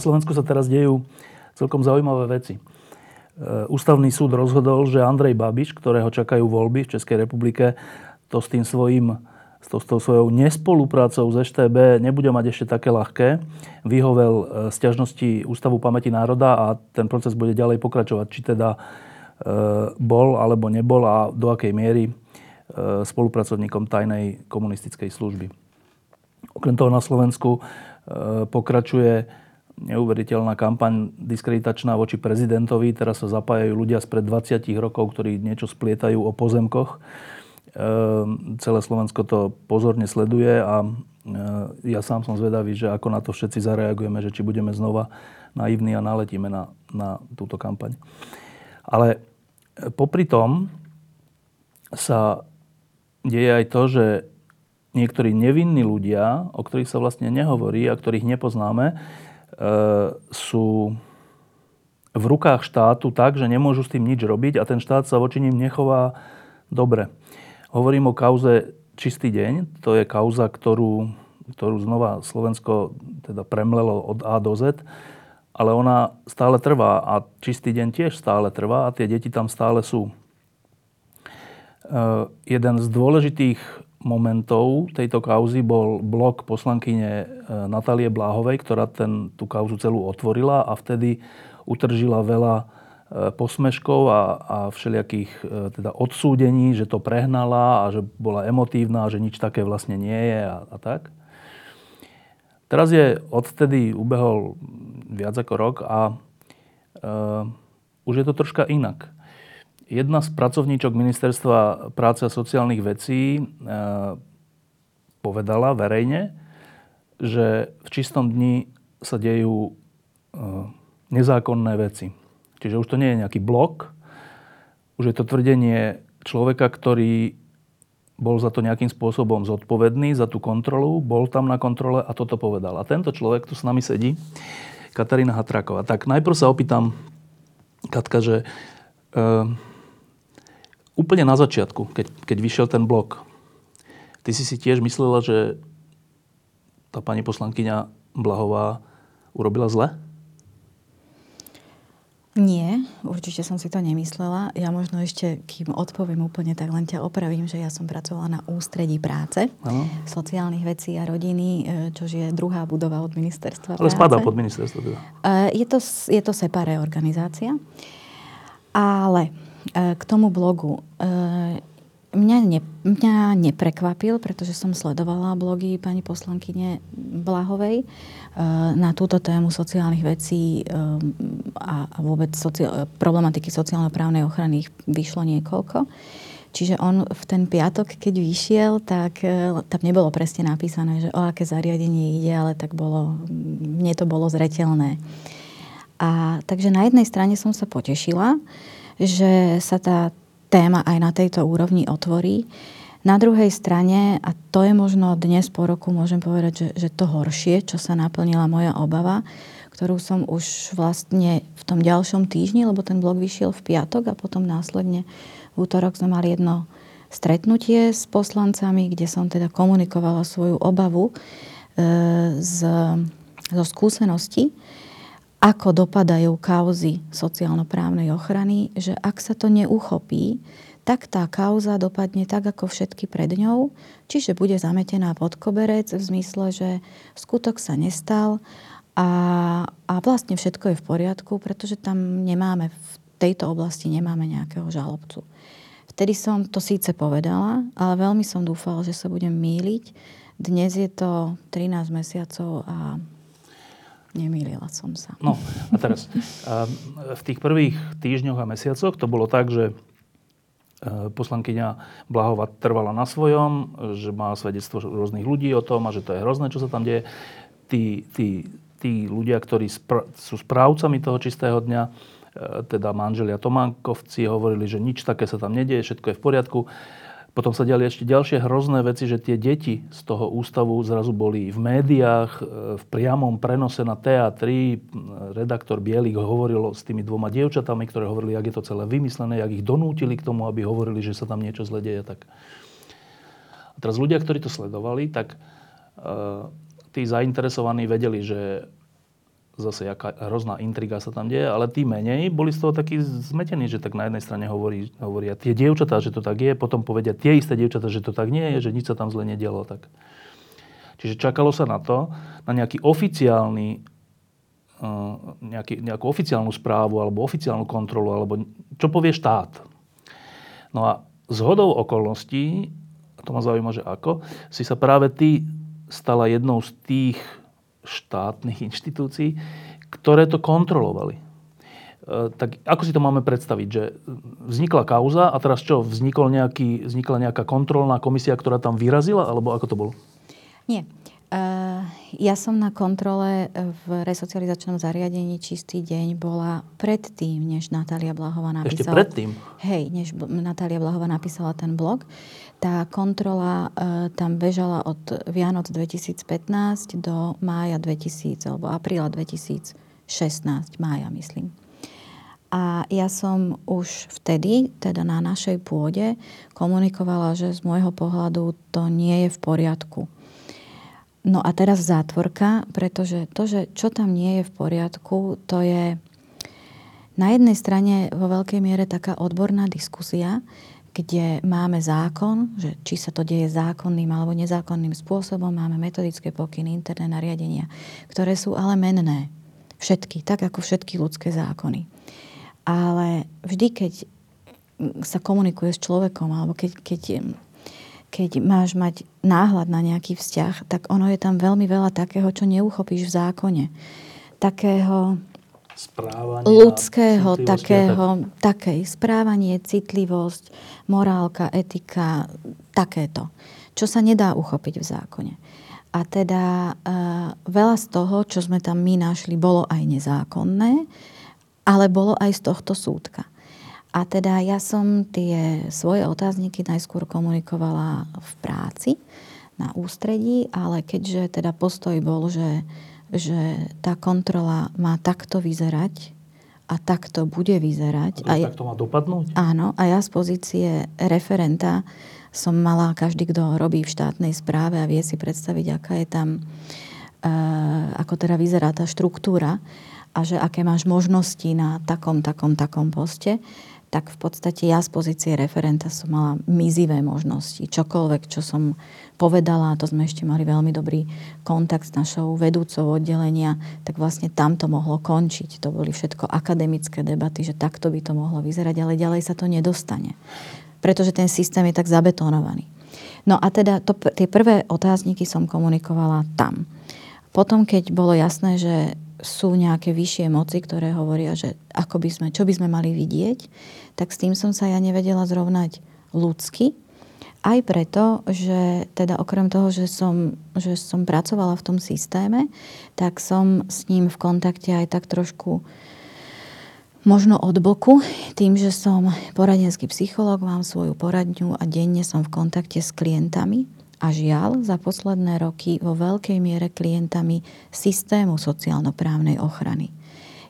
Slovensku sa teraz dejú celkom zaujímavé veci. E, Ústavný súd rozhodol, že Andrej Babiš, ktorého čakajú voľby v Českej republike, to s tým svojím s tou, s tou svojou nespoluprácou s EŠTB nebude mať ešte také ľahké. Vyhovel e, sťažnosti Ústavu pamäti národa a ten proces bude ďalej pokračovať, či teda e, bol alebo nebol a do akej miery spolupracovníkom tajnej komunistickej služby. Okrem toho na Slovensku pokračuje neuveriteľná kampaň diskreditačná voči prezidentovi. Teraz sa zapájajú ľudia spred 20 rokov, ktorí niečo splietajú o pozemkoch. E, celé Slovensko to pozorne sleduje a e, ja sám som zvedavý, že ako na to všetci zareagujeme, že či budeme znova naivní a naletíme na, na túto kampaň. Ale e, popri tom sa deje aj to, že niektorí nevinní ľudia, o ktorých sa vlastne nehovorí a ktorých nepoznáme, sú v rukách štátu tak, že nemôžu s tým nič robiť a ten štát sa voči ním nechová dobre. Hovorím o kauze Čistý deň, to je kauza, ktorú, ktorú znova Slovensko teda premlelo od A do Z, ale ona stále trvá a Čistý deň tiež stále trvá a tie deti tam stále sú. E, jeden z dôležitých momentov tejto kauzy bol blok poslankyne e, Natálie Bláhovej, ktorá ten, tú kauzu celú otvorila a vtedy utržila veľa e, posmeškov a, a všelijakých e, teda odsúdení, že to prehnala a že bola emotívna že nič také vlastne nie je a, a tak. Teraz je odtedy ubehol viac ako rok a uh, už je to troška inak jedna z pracovníčok Ministerstva práce a sociálnych vecí e, povedala verejne, že v čistom dni sa dejú e, nezákonné veci. Čiže už to nie je nejaký blok, už je to tvrdenie človeka, ktorý bol za to nejakým spôsobom zodpovedný, za tú kontrolu, bol tam na kontrole a toto povedal. A tento človek tu s nami sedí, Katarína Hatráková. Tak najprv sa opýtam, Katka, že e, úplne na začiatku, keď, keď vyšiel ten blok, ty si si tiež myslela, že tá pani poslankyňa Blahová urobila zle? Nie, určite som si to nemyslela. Ja možno ešte, kým odpoviem úplne, tak len ťa opravím, že ja som pracovala na ústredí práce, ano. sociálnych vecí a rodiny, e, čo je druhá budova od ministerstva Ale práce. spadá pod ministerstvo teda. E, je to, je to separé organizácia. Ale k tomu blogu. E, mňa, ne, mňa neprekvapil, pretože som sledovala blogy pani poslankyne Blahovej e, na túto tému sociálnych vecí a, vôbec sociál, problematiky sociálno-právnej ochrany ich vyšlo niekoľko. Čiže on v ten piatok, keď vyšiel, tak tam nebolo presne napísané, že o aké zariadenie ide, ale tak bolo, mne to bolo zretelné. A takže na jednej strane som sa potešila, že sa tá téma aj na tejto úrovni otvorí. Na druhej strane, a to je možno dnes po roku, môžem povedať, že, že to horšie, čo sa naplnila moja obava, ktorú som už vlastne v tom ďalšom týždni, lebo ten blog vyšiel v piatok a potom následne v útorok sme mali jedno stretnutie s poslancami, kde som teda komunikovala svoju obavu e, z, zo skúseností ako dopadajú kauzy sociálno-právnej ochrany, že ak sa to neuchopí, tak tá kauza dopadne tak, ako všetky pred ňou, čiže bude zametená pod koberec v zmysle, že skutok sa nestal a, a vlastne všetko je v poriadku, pretože tam nemáme, v tejto oblasti nemáme nejakého žalobcu. Vtedy som to síce povedala, ale veľmi som dúfala, že sa budem míliť. Dnes je to 13 mesiacov a Nemýlila som sa. No a teraz, v tých prvých týždňoch a mesiacoch to bolo tak, že poslankyňa Blahova trvala na svojom, že má svedectvo rôznych ľudí o tom a že to je hrozné, čo sa tam deje. Tí, tí, tí ľudia, ktorí spra- sú správcami toho čistého dňa, teda manželia Tománkovci, hovorili, že nič také sa tam nedieje, všetko je v poriadku. Potom sa diali ešte ďalšie hrozné veci, že tie deti z toho ústavu zrazu boli v médiách, e, v priamom prenose na TA3. Redaktor Bielik hovoril s tými dvoma dievčatami, ktoré hovorili, jak je to celé vymyslené, jak ich donútili k tomu, aby hovorili, že sa tam niečo zle deje. Tak. A teraz ľudia, ktorí to sledovali, tak uh, tí zainteresovaní vedeli, že zase jaká hrozná intriga sa tam deje, ale tí menej boli z toho takí zmetení, že tak na jednej strane hovorí, hovoria tie dievčatá, že to tak je, potom povedia tie isté dievčatá, že to tak nie je, že nič sa tam zle nedialo. Tak. Čiže čakalo sa na to, na nejaký oficiálny eh, nejaký, nejakú oficiálnu správu alebo oficiálnu kontrolu, alebo čo povie štát. No a z hodou okolností, to ma zaujíma, že ako, si sa práve ty stala jednou z tých štátnych inštitúcií, ktoré to kontrolovali. E, tak ako si to máme predstaviť? Že vznikla kauza a teraz čo? Vznikol nejaký, vznikla nejaká kontrolná komisia, ktorá tam vyrazila? Alebo ako to bolo? Nie. Uh, ja som na kontrole v resocializačnom zariadení Čistý deň bola predtým, než Natália Blahová napísala... Ešte predtým? Hej, než Natália Blahová napísala ten blog. Tá kontrola uh, tam bežala od Vianoc 2015 do mája 2000, alebo apríla 2016, mája myslím. A ja som už vtedy, teda na našej pôde, komunikovala, že z môjho pohľadu to nie je v poriadku No a teraz zátvorka, pretože to, že čo tam nie je v poriadku, to je na jednej strane vo veľkej miere taká odborná diskusia, kde máme zákon, že či sa to deje zákonným alebo nezákonným spôsobom, máme metodické pokyny, interné nariadenia, ktoré sú ale menné. Všetky, tak ako všetky ľudské zákony. Ale vždy, keď sa komunikuje s človekom, alebo keď, keď keď máš mať náhľad na nejaký vzťah, tak ono je tam veľmi veľa takého, čo neuchopíš v zákone. Takého správanie ľudského, takého, tak... takej správanie, citlivosť, morálka, etika, takéto. Čo sa nedá uchopiť v zákone. A teda uh, veľa z toho, čo sme tam my našli, bolo aj nezákonné, ale bolo aj z tohto súdka. A teda ja som tie svoje otázniky najskôr komunikovala v práci na ústredí, ale keďže teda postoj bol, že, že tá kontrola má takto vyzerať a takto bude vyzerať. A, a takto má dopadnúť? Áno, a ja z pozície referenta som mala, každý, kto robí v štátnej správe a vie si predstaviť, aká je tam, uh, ako teda vyzerá tá štruktúra a že aké máš možnosti na takom, takom, takom poste, tak v podstate ja z pozície referenta som mala mizivé možnosti. Čokoľvek, čo som povedala, to sme ešte mali veľmi dobrý kontakt s našou vedúcou oddelenia, tak vlastne tam to mohlo končiť. To boli všetko akademické debaty, že takto by to mohlo vyzerať, ale ďalej sa to nedostane. Pretože ten systém je tak zabetonovaný. No a teda to, tie prvé otázniky som komunikovala tam. Potom, keď bolo jasné, že sú nejaké vyššie moci, ktoré hovoria, že ako by sme, čo by sme mali vidieť, tak s tým som sa ja nevedela zrovnať ľudsky. Aj preto, že teda okrem toho, že som, že som pracovala v tom systéme, tak som s ním v kontakte aj tak trošku možno od boku, tým, že som poradenský psychológ, mám svoju poradňu a denne som v kontakte s klientami a žiaľ za posledné roky vo veľkej miere klientami systému sociálno-právnej ochrany.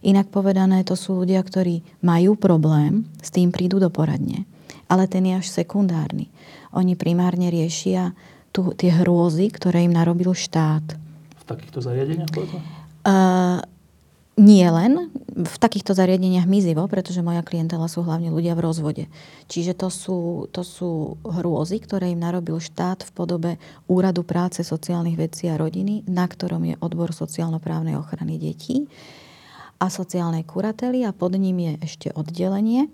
Inak povedané, to sú ľudia, ktorí majú problém, s tým prídu do poradne, ale ten je až sekundárny. Oni primárne riešia tu, tie hrôzy, ktoré im narobil štát. V takýchto zariadeniach? Uh, nie len v takýchto zariadeniach mizivo, pretože moja klientela sú hlavne ľudia v rozvode. Čiže to sú, to sú hrôzy, ktoré im narobil štát v podobe Úradu práce, sociálnych vecí a rodiny, na ktorom je odbor sociálno-právnej ochrany detí a sociálnej kurately a pod ním je ešte oddelenie,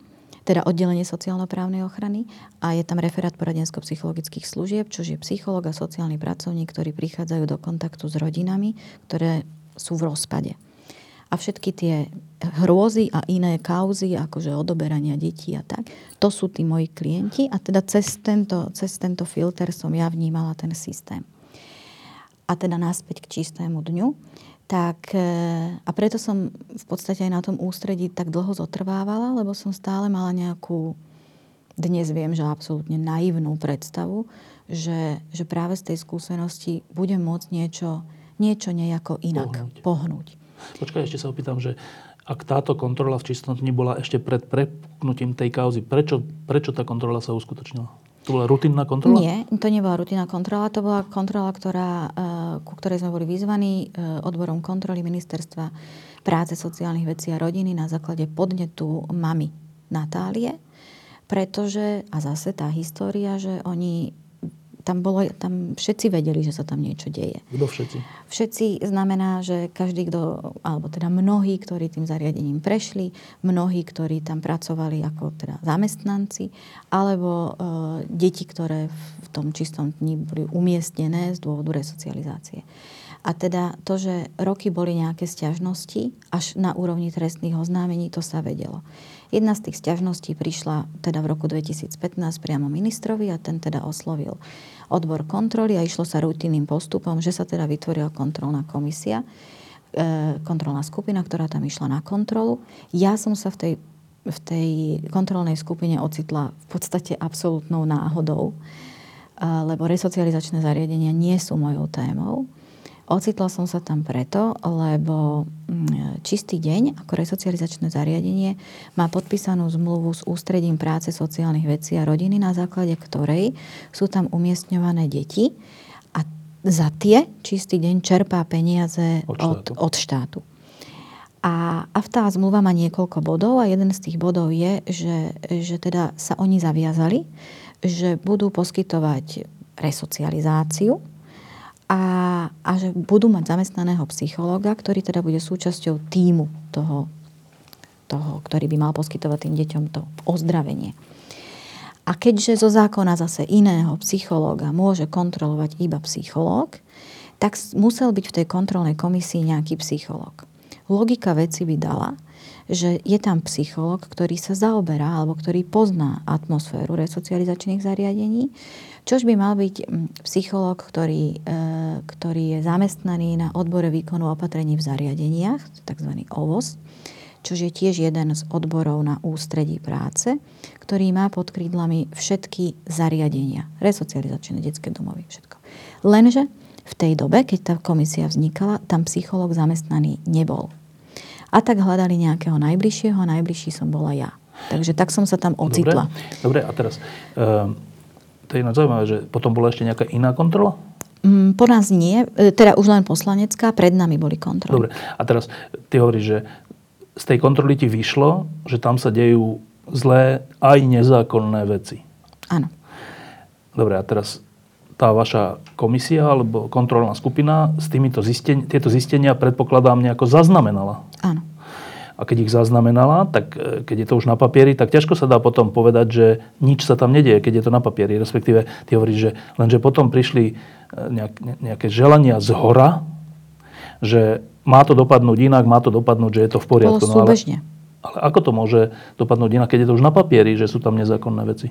teda oddelenie sociálno-právnej ochrany a je tam referát poradensko-psychologických služieb, čo je psychológ a sociálny pracovník, ktorí prichádzajú do kontaktu s rodinami, ktoré sú v rozpade. A všetky tie hrôzy a iné kauzy, akože odoberania detí a tak, to sú tí moji klienti a teda cez tento, cez tento filter som ja vnímala ten systém. A teda naspäť k čistému dňu. Tak, e, a preto som v podstate aj na tom ústredí tak dlho zotrvávala, lebo som stále mala nejakú, dnes viem, že absolútne naivnú predstavu, že, že práve z tej skúsenosti budem môcť niečo, niečo nejako inak pohnúť. pohnúť. Počkaj, ešte sa opýtam, že ak táto kontrola v čistotni bola ešte pred prepnutím tej kauzy, prečo, prečo tá kontrola sa uskutočnila? To bola rutinná kontrola? Nie, to nebola rutinná kontrola. To bola kontrola, ktorá, e, ku ktorej sme boli vyzvaní e, odborom kontroly Ministerstva práce, sociálnych vecí a rodiny na základe podnetu mamy Natálie. Pretože, a zase tá história, že oni tam, bolo, tam všetci vedeli, že sa tam niečo deje. Kto všetci? Všetci znamená, že každý, kto, alebo teda mnohí, ktorí tým zariadením prešli, mnohí, ktorí tam pracovali ako teda zamestnanci, alebo e, deti, ktoré v tom čistom dni boli umiestnené z dôvodu resocializácie. A teda to, že roky boli nejaké stiažnosti, až na úrovni trestných oznámení, to sa vedelo. Jedna z tých stiažností prišla teda v roku 2015 priamo ministrovi a ten teda oslovil odbor kontroly a išlo sa rutinným postupom, že sa teda vytvorila kontrolná komisia, e, kontrolná skupina, ktorá tam išla na kontrolu. Ja som sa v tej, v tej kontrolnej skupine ocitla v podstate absolútnou náhodou, e, lebo resocializačné zariadenia nie sú mojou témou. Ocitla som sa tam preto, lebo mm, čistý deň ako resocializačné zariadenie má podpísanú zmluvu s Ústredím práce sociálnych vecí a rodiny, na základe ktorej sú tam umiestňované deti a za tie čistý deň čerpá peniaze od štátu. Od, od štátu. A, a tá zmluva má niekoľko bodov a jeden z tých bodov je, že, že teda sa oni zaviazali, že budú poskytovať resocializáciu, a, a že budú mať zamestnaného psychológa, ktorý teda bude súčasťou týmu toho, toho, ktorý by mal poskytovať tým deťom to ozdravenie. A keďže zo zákona zase iného psychológa môže kontrolovať iba psychológ, tak musel byť v tej kontrolnej komisii nejaký psychológ. Logika veci by dala, že je tam psychológ, ktorý sa zaoberá alebo ktorý pozná atmosféru resocializačných zariadení, čož by mal byť mm, psychológ, ktorý, e, ktorý je zamestnaný na odbore výkonu opatrení v zariadeniach, tzv. OVOS, čo je tiež jeden z odborov na ústredí práce, ktorý má pod krídlami všetky zariadenia, resocializačné detské domovy, všetko. Lenže v tej dobe, keď tá komisia vznikala, tam psychológ zamestnaný nebol. A tak hľadali nejakého najbližšieho najbližší som bola ja. Takže tak som sa tam ocitla. Dobre, Dobre a teraz, uh, to je zaujímavé, že potom bola ešte nejaká iná kontrola? Mm, po nás nie, e, teda už len poslanecká, pred nami boli kontroly. Dobre, a teraz ty hovoríš, že z tej kontroly ti vyšlo, že tam sa dejú zlé aj nezákonné veci. Áno. Dobre, a teraz tá vaša komisia alebo kontrolná skupina s týmito zistenia, tieto zistenia predpokladám nejako zaznamenala. Áno. A keď ich zaznamenala, tak e, keď je to už na papieri, tak ťažko sa dá potom povedať, že nič sa tam nedieje, keď je to na papieri. Respektíve, ty hovoríš, že lenže potom prišli e, nejaké želania z hora, že má to dopadnúť inak, má to dopadnúť, že je to v poriadku. Bolo no, ale, ale ako to môže dopadnúť inak, keď je to už na papieri, že sú tam nezákonné veci?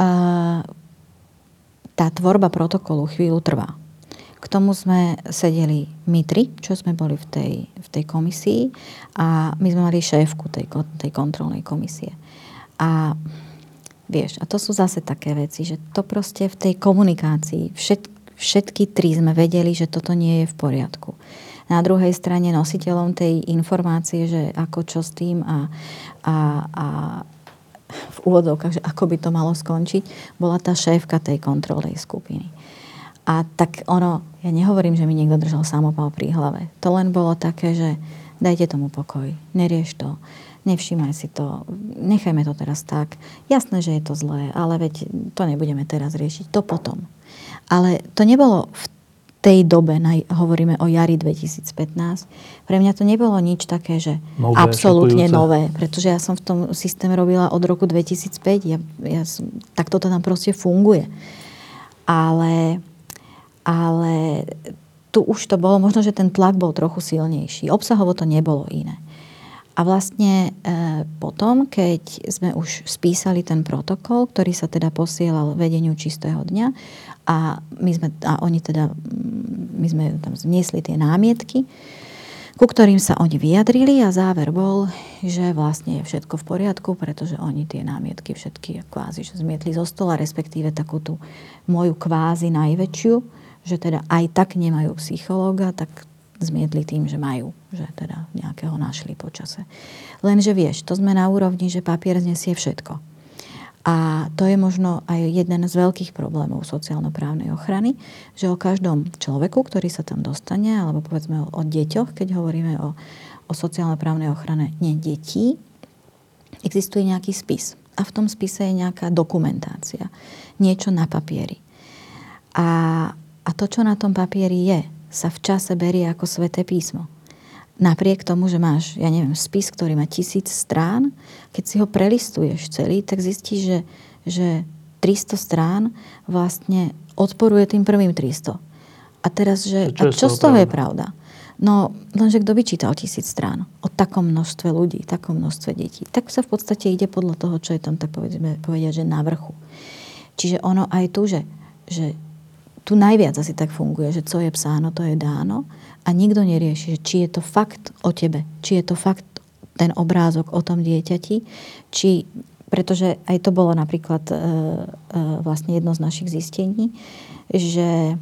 Uh tá tvorba protokolu chvíľu trvá. K tomu sme sedeli my tri, čo sme boli v tej, v tej komisii a my sme mali šéfku tej, tej kontrolnej komisie. A vieš, a to sú zase také veci, že to proste v tej komunikácii všet, všetky tri sme vedeli, že toto nie je v poriadku. Na druhej strane nositeľom tej informácie, že ako čo s tým a, a, a v úvodovkách, že ako by to malo skončiť, bola tá šéfka tej kontrolnej skupiny. A tak ono, ja nehovorím, že mi niekto držal samopal pri hlave. To len bolo také, že dajte tomu pokoj, nerieš to, nevšímaj si to, nechajme to teraz tak. Jasné, že je to zlé, ale veď to nebudeme teraz riešiť, to potom. Ale to nebolo v tej dobe, hovoríme o jari 2015, pre mňa to nebolo nič také, že nové, absolútne šokujúce. nové, pretože ja som v tom systéme robila od roku 2005, ja, ja som, tak toto tam proste funguje. Ale, ale tu už to bolo, možno, že ten tlak bol trochu silnejší. Obsahovo to nebolo iné. A vlastne e, potom, keď sme už spísali ten protokol, ktorý sa teda posielal vedeniu čistého dňa a, my sme, a oni teda, mm, my sme tam zniesli tie námietky, ku ktorým sa oni vyjadrili a záver bol, že vlastne je všetko v poriadku, pretože oni tie námietky všetky kvázi že zmietli zo stola, respektíve takú tú moju kvázi najväčšiu, že teda aj tak nemajú psychológa, tak zmietli tým, že majú, že teda nejakého našli počase. Lenže vieš, to sme na úrovni, že papier znesie všetko. A to je možno aj jeden z veľkých problémov sociálno-právnej ochrany, že o každom človeku, ktorý sa tam dostane, alebo povedzme o, deťoch, keď hovoríme o, o sociálno-právnej ochrane nie detí, existuje nejaký spis. A v tom spise je nejaká dokumentácia. Niečo na papieri. A, a to, čo na tom papieri je, sa v čase berie ako sveté písmo. Napriek tomu, že máš, ja neviem, spis, ktorý má tisíc strán, keď si ho prelistuješ celý, tak zistíš, že, že 300 strán vlastne odporuje tým prvým 300. A teraz, že, a čo z toho je pravda? No, lenže kto by čítal tisíc strán o takom množstve ľudí, takom množstve detí, tak sa v podstate ide podľa toho, čo je tam, tak povedzme, povedať, že na vrchu. Čiže ono aj tu, že, že tu najviac asi tak funguje, že co je psáno, to je dáno a nikto nerieši, že či je to fakt o tebe, či je to fakt ten obrázok o tom dieťati, či, pretože aj to bolo napríklad e, e, vlastne jedno z našich zistení, že,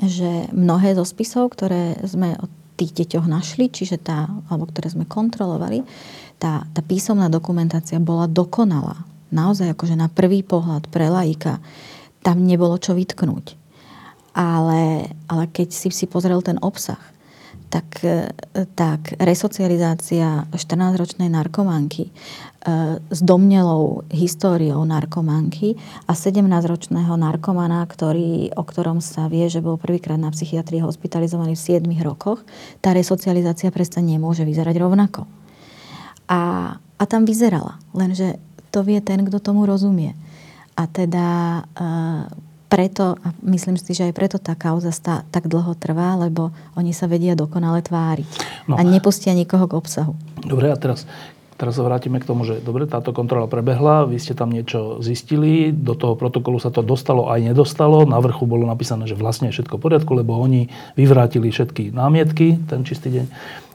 že mnohé zo spisov, ktoré sme o tých deťoch našli, čiže tá, alebo ktoré sme kontrolovali, tá, tá písomná dokumentácia bola dokonalá. Naozaj akože na prvý pohľad pre laika tam nebolo čo vytknúť. Ale, ale keď si si pozrel ten obsah, tak, e, tak resocializácia 14-ročnej narkomanky e, s domnelou históriou narkomanky a 17-ročného narkomana, ktorý, o ktorom sa vie, že bol prvýkrát na psychiatrii hospitalizovaný v 7 rokoch, tá resocializácia predsa nemôže vyzerať rovnako. A, a tam vyzerala, lenže to vie ten, kto tomu rozumie. A teda e, preto, a myslím si, že aj preto tá kauza stá, tak dlho trvá, lebo oni sa vedia dokonale tváriť. No. A nepustia nikoho k obsahu. Dobre, a teraz, teraz sa vrátime k tomu, že dobre, táto kontrola prebehla, vy ste tam niečo zistili, do toho protokolu sa to dostalo aj nedostalo, na vrchu bolo napísané, že vlastne je všetko v poriadku, lebo oni vyvrátili všetky námietky ten čistý deň.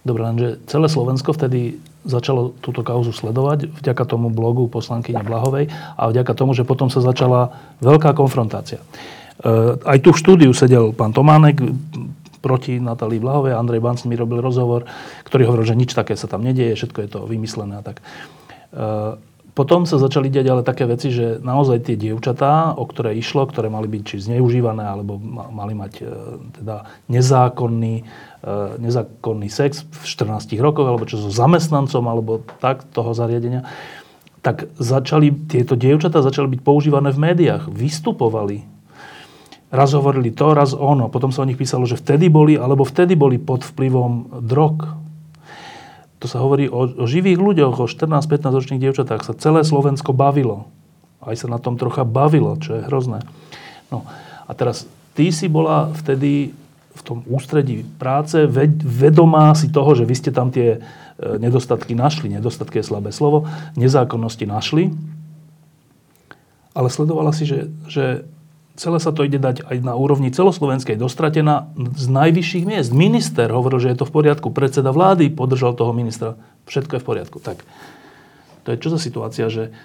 Dobre, lenže celé Slovensko vtedy začalo túto kauzu sledovať vďaka tomu blogu poslanky Blahovej a vďaka tomu, že potom sa začala veľká konfrontácia. E, aj tu v štúdiu sedel pán Tománek proti Natálii Blahovej, Andrej Banc mi robil rozhovor, ktorý hovoril, že nič také sa tam nedieje, všetko je to vymyslené a tak. E, potom sa začali diať ale také veci, že naozaj tie dievčatá, o ktoré išlo, ktoré mali byť či zneužívané, alebo mali mať e, teda nezákonný, nezákonný sex v 14 rokoch, alebo čo so zamestnancom, alebo tak toho zariadenia, tak začali, tieto dievčatá začali byť používané v médiách. Vystupovali. Raz hovorili to, raz ono. Potom sa o nich písalo, že vtedy boli, alebo vtedy boli pod vplyvom drog to sa hovorí o, o živých ľuďoch, o 14-15 ročných dievčatách sa celé Slovensko bavilo. Aj sa na tom trocha bavilo, čo je hrozné. No a teraz ty si bola vtedy v tom ústredí práce vedomá si toho, že vy ste tam tie e, nedostatky našli, nedostatky je slabé slovo, nezákonnosti našli, ale sledovala si, že, že celé sa to ide dať aj na úrovni celoslovenskej dostratená z najvyšších miest. Minister hovoril, že je to v poriadku. Predseda vlády podržal toho ministra. Všetko je v poriadku. Tak to je čo za situácia, že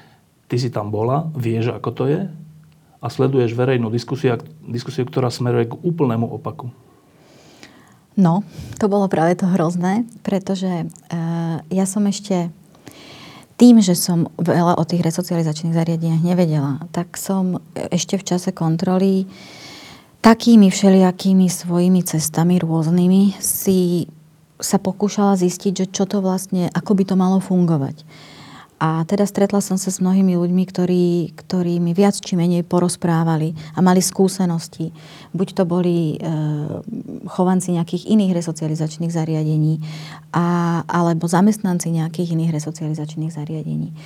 ty si tam bola, vieš, ako to je a sleduješ verejnú diskusiu, diskusiu ktorá smeruje k úplnému opaku. No, to bolo práve to hrozné, pretože uh, ja som ešte tým, že som veľa o tých resocializačných zariadeniach nevedela, tak som ešte v čase kontroly takými všelijakými svojimi cestami rôznymi si sa pokúšala zistiť, že čo to vlastne, ako by to malo fungovať. A teda stretla som sa s mnohými ľuďmi, ktorí, ktorí mi viac či menej porozprávali a mali skúsenosti. Buď to boli e, chovanci nejakých iných resocializačných zariadení, a, alebo zamestnanci nejakých iných resocializačných zariadení.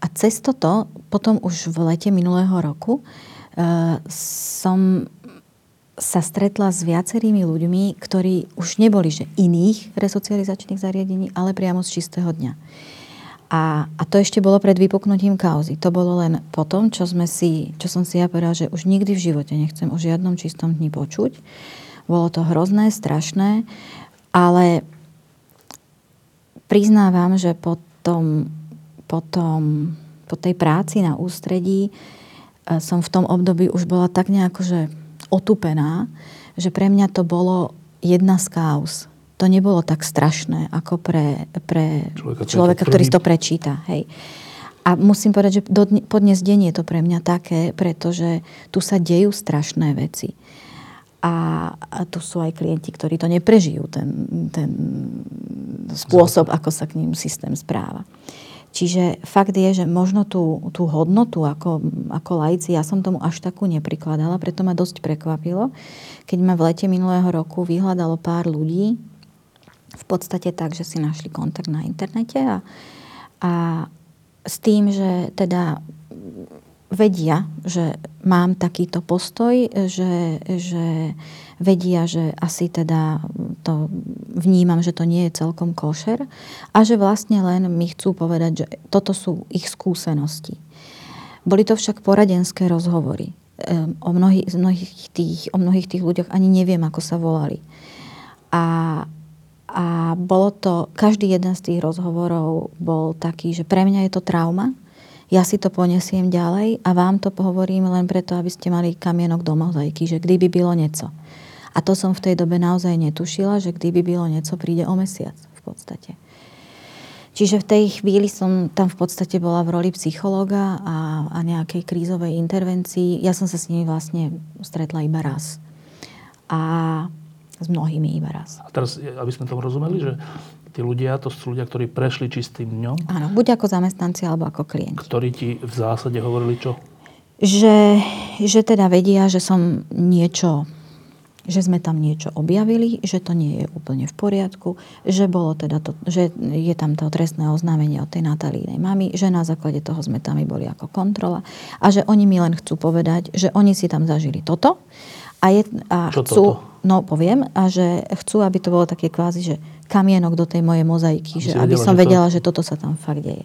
A cez toto, potom už v lete minulého roku, e, som sa stretla s viacerými ľuďmi, ktorí už neboli že iných resocializačných zariadení, ale priamo z čistého dňa. A, a to ešte bolo pred vypuknutím kauzy. To bolo len potom, čo, sme si, čo som si ja povedala, že už nikdy v živote nechcem o žiadnom čistom dni počuť. Bolo to hrozné, strašné, ale priznávam, že potom, potom, po tej práci na ústredí e, som v tom období už bola tak nejako, že otupená, že pre mňa to bolo jedna z kauz. To nebolo tak strašné, ako pre, pre človeka, človeka ktorý to prečíta. Hej. A musím povedať, že do, po dnes deň je to pre mňa také, pretože tu sa dejú strašné veci. A, a tu sú aj klienti, ktorí to neprežijú, ten, ten spôsob, ako sa k ním systém správa. Čiže fakt je, že možno tú, tú hodnotu ako, ako lajci, ja som tomu až takú neprikladala, preto ma dosť prekvapilo, keď ma v lete minulého roku vyhľadalo pár ľudí, v podstate tak, že si našli kontakt na internete a, a s tým, že teda vedia, že mám takýto postoj, že, že vedia, že asi teda to vnímam, že to nie je celkom košer a že vlastne len mi chcú povedať, že toto sú ich skúsenosti. Boli to však poradenské rozhovory. Ehm, o mnohých, mnohých tých, o mnohých tých ľuďoch ani neviem, ako sa volali. A, a bolo to, každý jeden z tých rozhovorov bol taký, že pre mňa je to trauma, ja si to ponesiem ďalej a vám to pohovorím len preto, aby ste mali kamienok do mozaiky, že kdyby bylo nieco. A to som v tej dobe naozaj netušila, že kdyby bylo nieco, príde o mesiac v podstate. Čiže v tej chvíli som tam v podstate bola v roli psychológa a, a nejakej krízovej intervencii. Ja som sa s nimi vlastne stretla iba raz. A s mnohými iba raz. A teraz, aby sme tomu rozumeli, že tí ľudia, to sú ľudia, ktorí prešli čistým dňom? Áno, buď ako zamestnanci, alebo ako klienti. Ktorí ti v zásade hovorili čo? Že, že teda vedia, že som niečo že sme tam niečo objavili, že to nie je úplne v poriadku, že, bolo teda to, že je tam to trestné oznámenie od tej Natalínej mamy, že na základe toho sme tam boli ako kontrola a že oni mi len chcú povedať, že oni si tam zažili toto a, je, a Čo chcú, toto? no poviem, a že chcú, aby to bolo také kvázi, že kamienok do tej mojej mozaiky, aby že vedela, aby som že vedela, to... že toto sa tam fakt deje.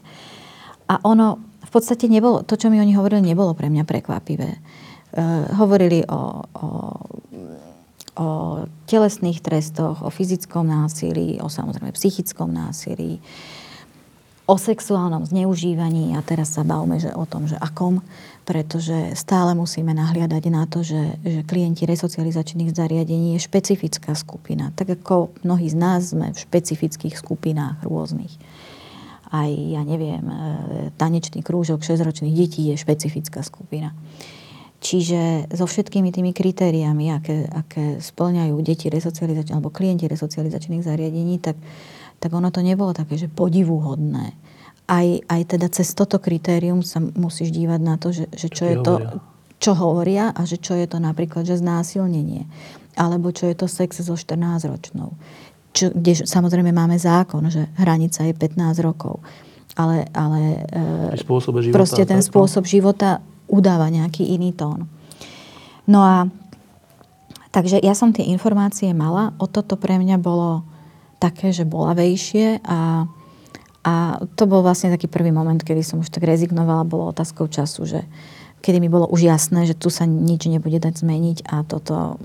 A ono v podstate nebolo, to, čo mi oni hovorili, nebolo pre mňa prekvapivé. Uh, hovorili o, o o telesných trestoch, o fyzickom násilí, o samozrejme psychickom násilí, o sexuálnom zneužívaní a teraz sa bavme že o tom, že akom, pretože stále musíme nahliadať na to, že, že klienti resocializačných zariadení je špecifická skupina. Tak ako mnohí z nás sme v špecifických skupinách rôznych. Aj, ja neviem, e, tanečný krúžok 6-ročných detí je špecifická skupina. Čiže so všetkými tými kritériami, aké, aké splňajú deti resocializačných alebo klienti resocializačných zariadení, tak, tak ono to nebolo také, že podivuhodné. Aj, aj teda cez toto kritérium sa musíš dívať na to, že, že čo, čo je to, čo hovoria a že čo je to napríklad, že znásilnenie. Alebo čo je to sex so 14-ročnou. Čo, kde samozrejme máme zákon, že hranica je 15 rokov. Ale, ale e, života, proste ten spôsob života udáva nejaký iný tón. No a takže ja som tie informácie mala, o toto pre mňa bolo také, že bolavejšie a, a to bol vlastne taký prvý moment, kedy som už tak rezignovala, bolo otázkou času, že kedy mi bolo už jasné, že tu sa nič nebude dať zmeniť a toto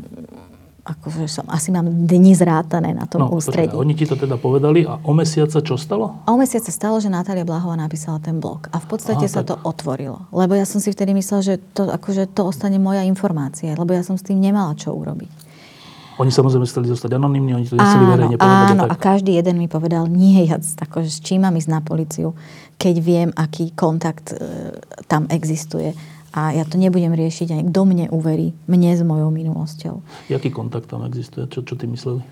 akože som, asi mám dni zrátané na tom no, ústredí. Počkaj, oni ti to teda povedali a o mesiac sa čo stalo? A o mesiac sa stalo, že Natália Blahová napísala ten blog. A v podstate Aha, sa tak... to otvorilo. Lebo ja som si vtedy myslela, že to, akože to ostane moja informácia. Lebo ja som s tým nemala čo urobiť. Oni samozrejme chceli zostať anonimní, oni to nechceli verejne povedať. Áno, tak. a každý jeden mi povedal, nie, ja akože, s čím mám ísť na policiu, keď viem, aký kontakt e, tam existuje a ja to nebudem riešiť aj kto mne uverí, mne s mojou minulosťou. Jaký kontakt tam existuje? Čo, čo ty mysleli?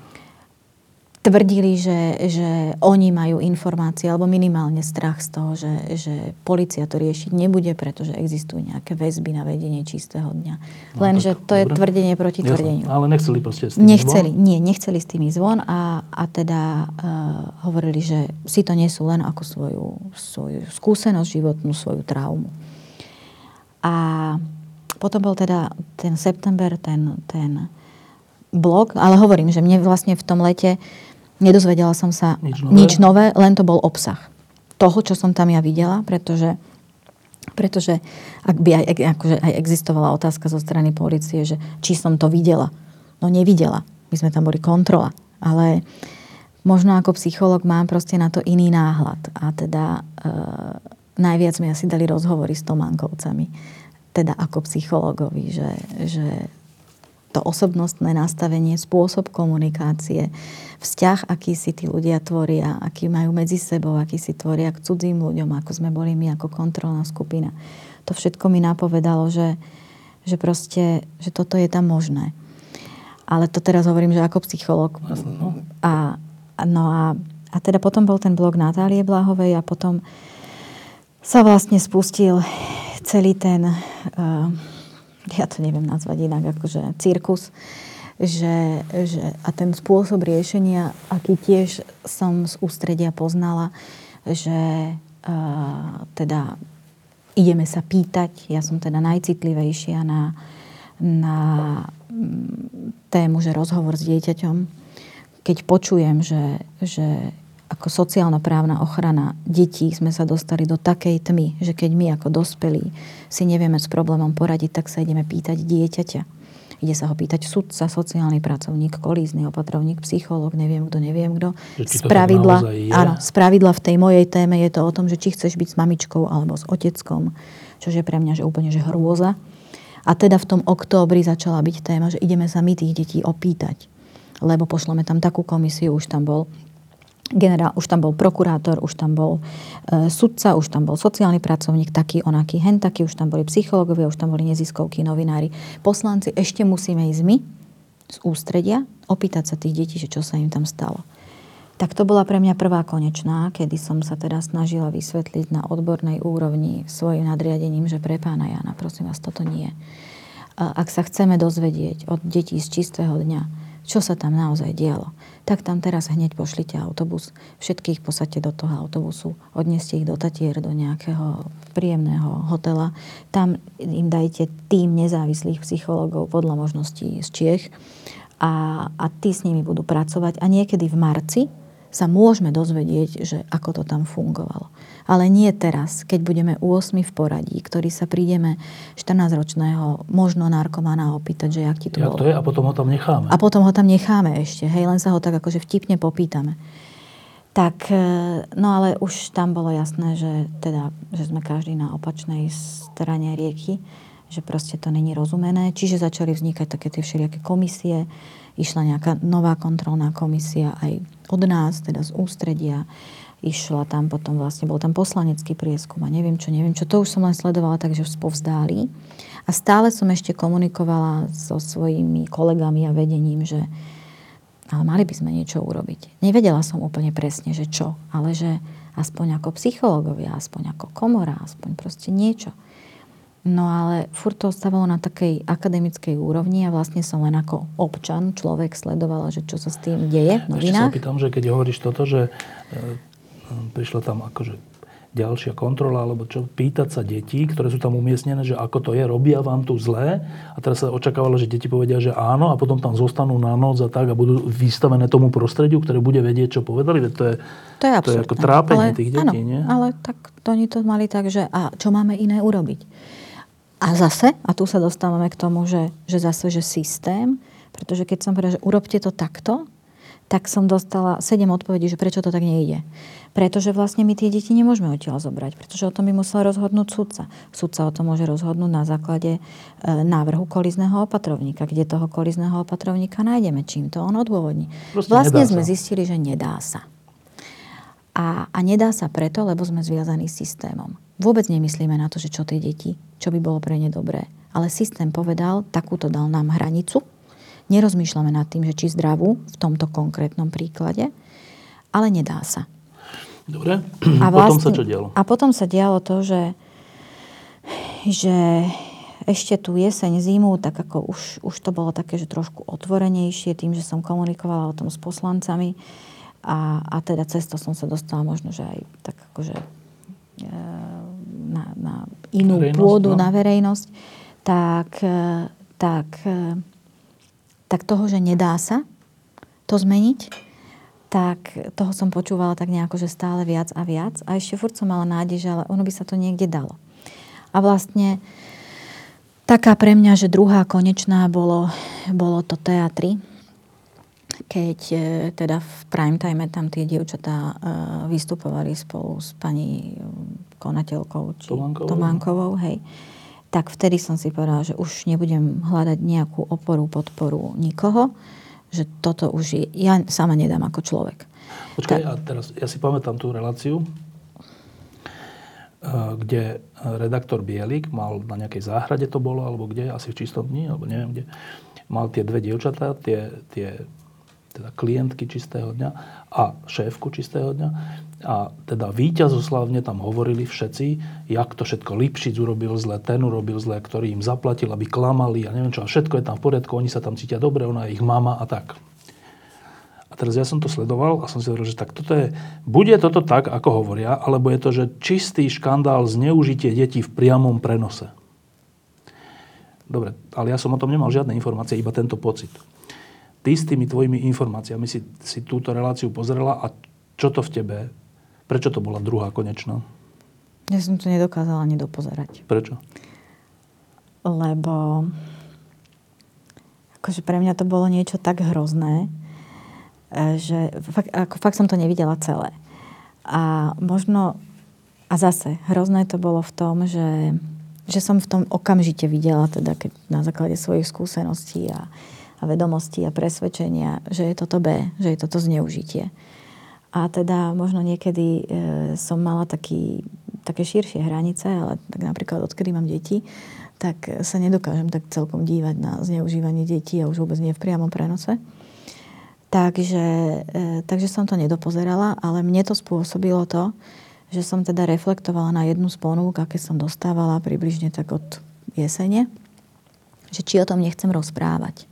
Tvrdili, že, že oni majú informácie alebo minimálne strach z toho, že, že policia to riešiť nebude, pretože existujú nejaké väzby na vedenie čistého dňa. No, Lenže to dobre. je tvrdenie proti Jasne, tvrdeniu. Ale nechceli proste s tým Nechceli, zvon? nie, nechceli s tými zvon a, a teda uh, hovorili, že si to nesú len ako svoju, svoju skúsenosť životnú, svoju traumu. A potom bol teda ten september, ten, ten blog, ale hovorím, že mne vlastne v tom lete nedozvedela som sa Nič nové? nič nové, len to bol obsah toho, čo som tam ja videla, pretože pretože ak by aj, akože aj existovala otázka zo strany policie, že či som to videla. No nevidela. My sme tam boli kontrola. Ale možno ako psycholog mám proste na to iný náhľad. A teda e, najviac mi asi dali rozhovory s Tománkovcami. Teda ako psychologovi, že, že to osobnostné nastavenie, spôsob komunikácie, vzťah, aký si tí ľudia tvoria, aký majú medzi sebou, aký si tvoria k cudzím ľuďom, ako sme boli my ako kontrolná skupina. To všetko mi napovedalo, že, že proste, že toto je tam možné. Ale to teraz hovorím, že ako psycholog. No. A, no a, a teda potom bol ten blog Natálie Blahovej a potom sa vlastne spustil celý ten uh, ja to neviem nazvať inak, akože cirkus, že, že, a ten spôsob riešenia, aký tiež som z ústredia poznala, že uh, teda ideme sa pýtať, ja som teda najcitlivejšia na, na mm, tému, že rozhovor s dieťaťom, keď počujem, že, že ako sociálno-právna ochrana detí sme sa dostali do takej tmy, že keď my ako dospelí si nevieme s problémom poradiť, tak sa ideme pýtať dieťaťa. Ide sa ho pýtať sudca, sociálny pracovník, kolízny opatrovník, psychológ, neviem kto, neviem kto. Spravidla, áno, spravidla v tej mojej téme je to o tom, že či chceš byť s mamičkou alebo s oteckom, čo je pre mňa že úplne že hrôza. A teda v tom októbri začala byť téma, že ideme sa my tých detí opýtať. Lebo pošleme tam takú komisiu, už tam bol generál, už tam bol prokurátor, už tam bol e, sudca, už tam bol sociálny pracovník, taký, onaký, hen taký, už tam boli psychológovia, už tam boli neziskovky, novinári. Poslanci ešte musíme ísť my z ústredia, opýtať sa tých detí, že čo sa im tam stalo. Tak to bola pre mňa prvá konečná, kedy som sa teda snažila vysvetliť na odbornej úrovni svojim nadriadením, že pre pána Jana, prosím vás, toto nie. Ak sa chceme dozvedieť od detí z čistého dňa, čo sa tam naozaj dialo, tak tam teraz hneď pošlite autobus. Všetkých posadte do toho autobusu, odneste ich do Tatier, do nejakého príjemného hotela. Tam im dajte tým nezávislých psychológov podľa možností z Čiech a, a tí s nimi budú pracovať. A niekedy v marci sa môžeme dozvedieť, že ako to tam fungovalo. Ale nie teraz, keď budeme 8 v poradí, ktorý sa prídeme 14-ročného, možno narkomana opýtať, že jak ti to jak bolo. to je a potom ho tam necháme. A potom ho tam necháme ešte, hej, len sa ho tak akože vtipne popýtame. Tak, e, no ale už tam bolo jasné, že teda, že sme každý na opačnej strane rieky, že proste to není rozumené. Čiže začali vznikať také tie všelijaké komisie, išla nejaká nová kontrolná komisia aj od nás, teda z ústredia išla tam potom vlastne, bol tam poslanecký prieskum a neviem čo, neviem čo. To už som len sledovala, takže už spovzdáli. A stále som ešte komunikovala so svojimi kolegami a vedením, že ale mali by sme niečo urobiť. Nevedela som úplne presne, že čo, ale že aspoň ako psychológovia, aspoň ako komora, aspoň proste niečo. No ale furt to ostávalo na takej akademickej úrovni a vlastne som len ako občan, človek sledovala, že čo sa s tým deje v novinách. Ešte sa opýtam, že keď hovoríš toto, že e, prišla tam akože ďalšia kontrola, alebo čo, pýtať sa detí, ktoré sú tam umiestnené, že ako to je, robia vám tu zlé. A teraz sa očakávalo, že deti povedia, že áno a potom tam zostanú na noc a tak a budú vystavené tomu prostrediu, ktoré bude vedieť, čo povedali. To je, to je, to je ako trápenie ale, tých detí, áno, nie? ale tak oni to mali tak, že a čo máme iné urobiť? A zase, a tu sa dostávame k tomu, že, že zase, že systém, pretože keď som povedala, že urobte to takto, tak som dostala sedem odpovedí, že prečo to tak nejde. Pretože vlastne my tie deti nemôžeme odtiaľ zobrať, pretože o tom by musel rozhodnúť sudca. Sudca o tom môže rozhodnúť na základe e, návrhu kolizného opatrovníka, kde toho kolizného opatrovníka nájdeme. Čím to on odôvodní. Proste vlastne sme sa. zistili, že nedá sa. A, a nedá sa preto, lebo sme zviazaní s systémom. Vôbec nemyslíme na to, že čo tie deti, čo by bolo pre ne dobré. Ale systém povedal, takúto dal nám hranicu. Nerozmýšľame nad tým, že či zdravú v tomto konkrétnom príklade, ale nedá sa. Dobre, a vlastne, potom sa čo dialo? A potom sa dialo to, že, že ešte tu jeseň, zimu, tak ako už, už to bolo také, že trošku otvorenejšie tým, že som komunikovala o tom s poslancami a, a teda cesto som sa dostala možno, že aj tak akože e, na, na inú verejnosť, pôdu, no? na verejnosť, tak, e, tak, e, tak toho, že nedá sa to zmeniť, tak toho som počúvala tak nejako, že stále viac a viac. A ešte furt som mala nádej, že ale ono by sa to niekde dalo. A vlastne taká pre mňa, že druhá konečná bolo, bolo to teatri, keď e, teda v prime time tam tie dievčatá e, vystupovali spolu s pani konateľkou či Tománkovou. Tománkovou hej, tak vtedy som si povedala, že už nebudem hľadať nejakú oporu, podporu nikoho, že toto už je, ja sama nedám ako človek. Počkaj, tak. a teraz ja si pamätám tú reláciu, Eh, kde redaktor Bielik mal na nejakej záhrade to bolo, alebo kde, asi v čistom dni, alebo neviem kde, mal tie dve dievčatá, tie, tie teda klientky čistého dňa a šéfku čistého dňa. A teda víťazoslavne tam hovorili všetci, jak to všetko Lipšic urobil zle, ten urobil zle, ktorý im zaplatil, aby klamali a neviem čo. A všetko je tam v poriadku, oni sa tam cítia dobre, ona je ich mama a tak. A teraz ja som to sledoval a som si hovoril, že tak toto je, bude toto tak, ako hovoria, alebo je to, že čistý škandál zneužitie detí v priamom prenose. Dobre, ale ja som o tom nemal žiadne informácie, iba tento pocit. Ty s tými tvojimi informáciami si, si túto reláciu pozrela a čo to v tebe, prečo to bola druhá konečná? Ja som to nedokázala ani dopozerať. Prečo? Lebo akože pre mňa to bolo niečo tak hrozné, E, že fakt, ako, fakt som to nevidela celé. A možno, a zase, hrozné to bolo v tom, že, že som v tom okamžite videla, teda keď na základe svojich skúseností a, a vedomostí a presvedčenia, že je toto B, že je toto zneužitie. A teda možno niekedy e, som mala taký, také širšie hranice, ale tak napríklad odkedy mám deti, tak sa nedokážem tak celkom dívať na zneužívanie detí a už vôbec nie v priamom prenose. Takže, e, takže som to nedopozerala, ale mne to spôsobilo to, že som teda reflektovala na jednu z ponúk, aké som dostávala približne tak od jesene, že či o tom nechcem rozprávať.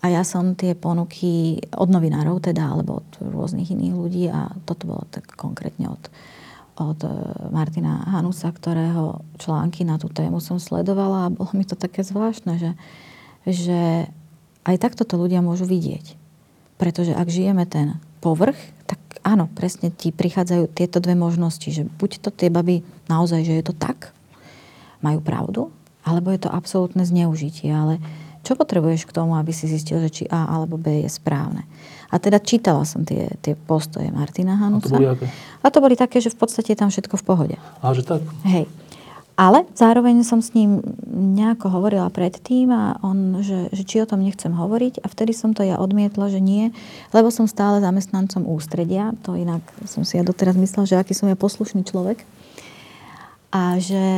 A ja som tie ponuky od novinárov teda, alebo od rôznych iných ľudí a toto bolo tak konkrétne od, od e, Martina Hanusa, ktorého články na tú tému som sledovala a bolo mi to také zvláštne, že, že aj takto to ľudia môžu vidieť. Pretože ak žijeme ten povrch, tak áno, presne ti prichádzajú tieto dve možnosti, že buď to tie baby naozaj, že je to tak, majú pravdu, alebo je to absolútne zneužitie. Ale čo potrebuješ k tomu, aby si zistil, že či A alebo B je správne. A teda čítala som tie, tie postoje Martina Hanusa. A to, boli aké? a to boli také, že v podstate je tam všetko v pohode. A že tak? Hej. Ale zároveň som s ním nejako hovorila predtým a on, že, že či o tom nechcem hovoriť a vtedy som to ja odmietla, že nie, lebo som stále zamestnancom ústredia. To inak som si ja doteraz myslela, že aký som ja poslušný človek. A že,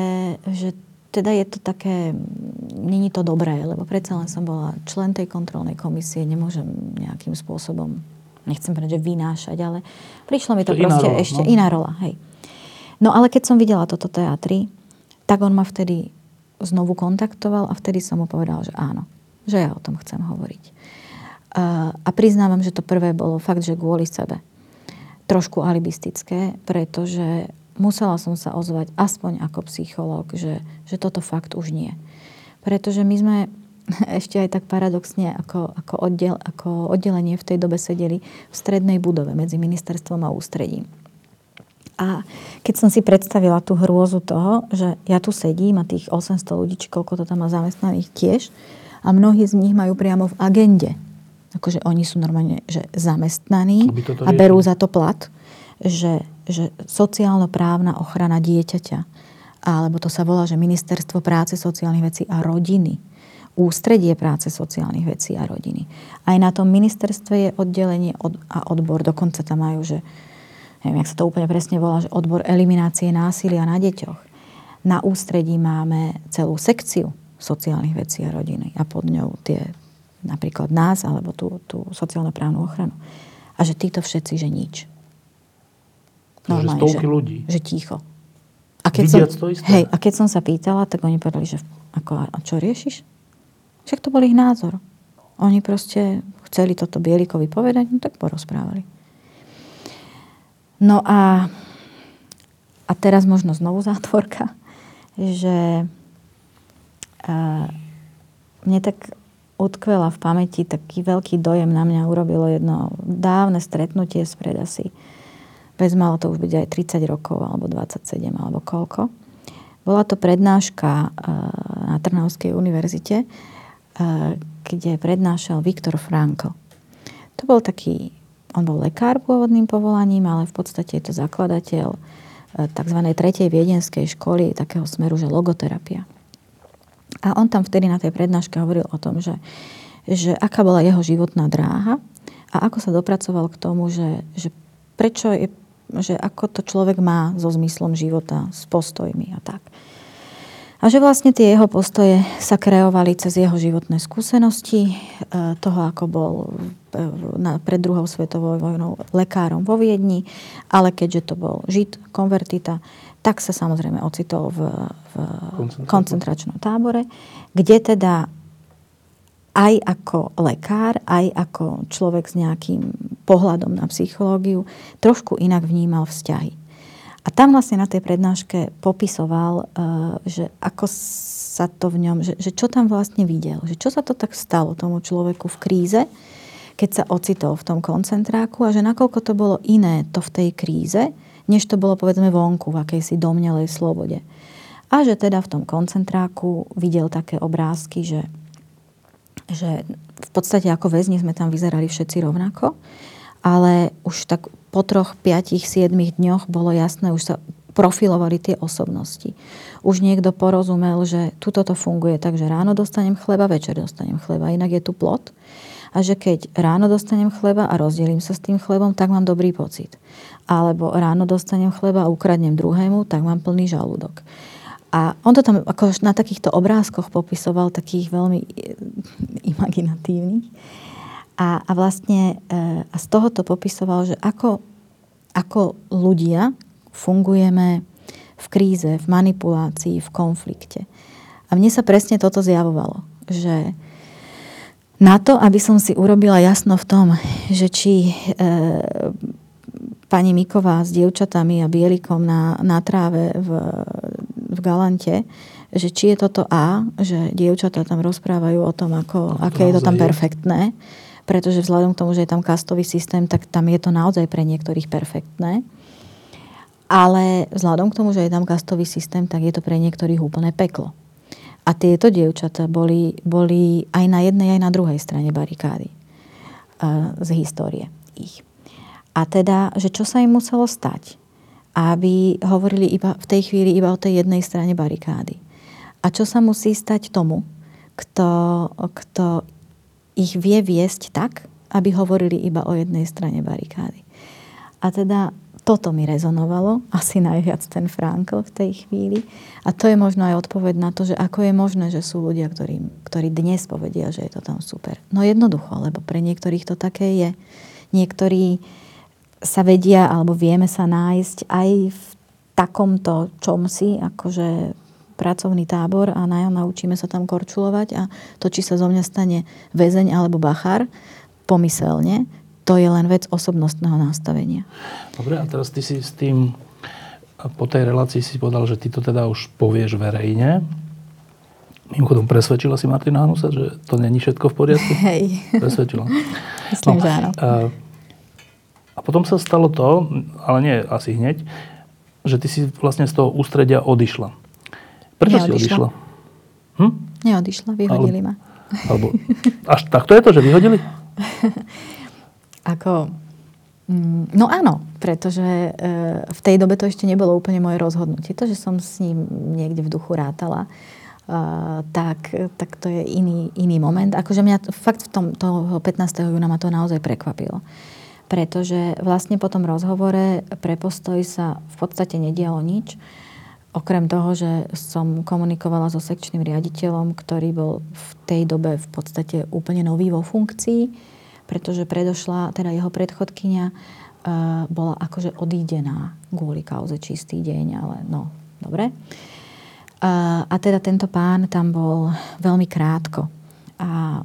že teda je to také, není to dobré, lebo predsa len som bola člen tej kontrolnej komisie, nemôžem nejakým spôsobom, nechcem povedať, že vynášať, ale prišlo mi to, to proste rola, ešte no? iná rola. Hej. No ale keď som videla toto teatri, tak on ma vtedy znovu kontaktoval a vtedy som mu povedal, že áno, že ja o tom chcem hovoriť. A priznávam, že to prvé bolo fakt, že kvôli sebe. Trošku alibistické, pretože musela som sa ozvať aspoň ako psychológ, že, že toto fakt už nie. Pretože my sme ešte aj tak paradoxne ako, ako, oddel, ako oddelenie v tej dobe sedeli v strednej budove medzi ministerstvom a ústredím. A keď som si predstavila tú hrôzu toho, že ja tu sedím a tých 800 ľudí, či koľko to tam má zamestnaných tiež, a mnohí z nich majú priamo v agende. Akože oni sú normálne že zamestnaní a berú za to plat, že, že sociálno-právna ochrana dieťaťa, alebo to sa volá, že Ministerstvo práce, sociálnych vecí a rodiny, ústredie práce sociálnych vecí a rodiny. Aj na tom ministerstve je oddelenie od, a odbor, dokonca tam majú, že neviem, jak sa to úplne presne volá, že odbor eliminácie násilia na deťoch. Na ústredí máme celú sekciu sociálnych vecí a rodiny a pod ňou tie napríklad nás alebo tú, tú sociálno-právnu ochranu. A že títo všetci, že nič. Normálne, že, že, ľudí. že ticho. A keď, som, to isté. hej, a keď som sa pýtala, tak oni povedali, že ako, a čo riešiš? Však to bol ich názor. Oni proste chceli toto Bielikovi povedať, no tak porozprávali. No a, a teraz možno znovu zátvorka, že a, mne tak utkvela v pamäti, taký veľký dojem na mňa urobilo jedno dávne stretnutie spred asi, bez malo to už byť aj 30 rokov, alebo 27, alebo koľko. Bola to prednáška eh, na Trnavskej univerzite, eh, kde prednášal Viktor Frankl. To bol taký, on bol lekár pôvodným povolaním, ale v podstate je to zakladateľ eh, tzv. tretej viedenskej školy takého smeru, že logoterapia. A on tam vtedy na tej prednáške hovoril o tom, že, že aká bola jeho životná dráha a ako sa dopracoval k tomu, že, že prečo je, že ako to človek má so zmyslom života, s postojmi a tak. A že vlastne tie jeho postoje sa kreovali cez jeho životné skúsenosti, e, toho, ako bol e, pred druhou svetovou vojnou lekárom vo Viedni, ale keďže to bol žid, konvertita, tak sa samozrejme ocitol v, v koncentračnom tábore, kde teda aj ako lekár, aj ako človek s nejakým pohľadom na psychológiu, trošku inak vnímal vzťahy. A tam vlastne na tej prednáške popisoval, eh, že ako sa to v ňom, že, že čo tam vlastne videl, že čo sa to tak stalo tomu človeku v kríze, keď sa ocitol v tom koncentráku a že nakoľko to bolo iné to v tej kríze, než to bolo povedzme vonku v akejsi domnelej slobode. A že teda v tom koncentráku videl také obrázky, že, že v podstate ako väzni sme tam vyzerali všetci rovnako, ale už tak po troch, piatich, siedmých dňoch bolo jasné, už sa profilovali tie osobnosti. Už niekto porozumel, že tuto to funguje tak, že ráno dostanem chleba, večer dostanem chleba, inak je tu plot a že keď ráno dostanem chleba a rozdelím sa s tým chlebom, tak mám dobrý pocit. Alebo ráno dostanem chleba a ukradnem druhému, tak mám plný žalúdok. A on to tam ako na takýchto obrázkoch popisoval, takých veľmi eh, imaginatívnych. A, a vlastne e, a z toho to popisoval, že ako, ako ľudia fungujeme v kríze, v manipulácii, v konflikte. A mne sa presne toto zjavovalo, že na to, aby som si urobila jasno v tom, že či e, pani Miková s dievčatami a bielikom na, na tráve v, v Galante, že či je toto A, že dievčatá tam rozprávajú o tom, ako, no, aké je to tam perfektné, pretože vzhľadom k tomu, že je tam kastový systém, tak tam je to naozaj pre niektorých perfektné. Ale vzhľadom k tomu, že je tam kastový systém, tak je to pre niektorých úplne peklo. A tieto dievčatá boli, boli aj na jednej, aj na druhej strane barikády uh, z histórie ich. A teda, že čo sa im muselo stať, aby hovorili iba v tej chvíli iba o tej jednej strane barikády. A čo sa musí stať tomu, kto, kto ich vie viesť tak, aby hovorili iba o jednej strane barikády. A teda toto mi rezonovalo, asi najviac ten Frankl v tej chvíli. A to je možno aj odpoveď na to, že ako je možné, že sú ľudia, ktorí, ktorí dnes povedia, že je to tam super. No jednoducho, lebo pre niektorých to také je. Niektorí sa vedia, alebo vieme sa nájsť aj v takomto čomsi, akože pracovný tábor a naučíme sa tam korčulovať a to, či sa zo mňa stane väzeň alebo bachár, pomyselne, to je len vec osobnostného nastavenia. Dobre, a teraz ty si s tým, po tej relácii si povedal, že ty to teda už povieš verejne. Mimochodom, presvedčila si Martina Hanusa, že to není všetko v poriadku? Hej. Presvedčila. Myslím, no, že áno. A, a potom sa stalo to, ale nie asi hneď, že ty si vlastne z toho ústredia odišla. Prečo Neodišla. si odišla? Hm? Neodišla, vyhodili alebo, ma. Alebo, až takto je to, že vyhodili? Ako, mm, no áno, pretože e, v tej dobe to ešte nebolo úplne moje rozhodnutie. To, že som s ním niekde v duchu rátala, Uh, tak, tak to je iný, iný moment. Akože mňa fakt v tom, toho 15. júna ma to naozaj prekvapilo. Pretože vlastne po tom rozhovore pre postoj sa v podstate nedialo nič. Okrem toho, že som komunikovala so sekčným riaditeľom, ktorý bol v tej dobe v podstate úplne nový vo funkcii pretože predošla, teda jeho predchodkynia uh, bola akože odídená kvôli kauze čistý deň, ale no, dobre. Uh, a teda tento pán tam bol veľmi krátko a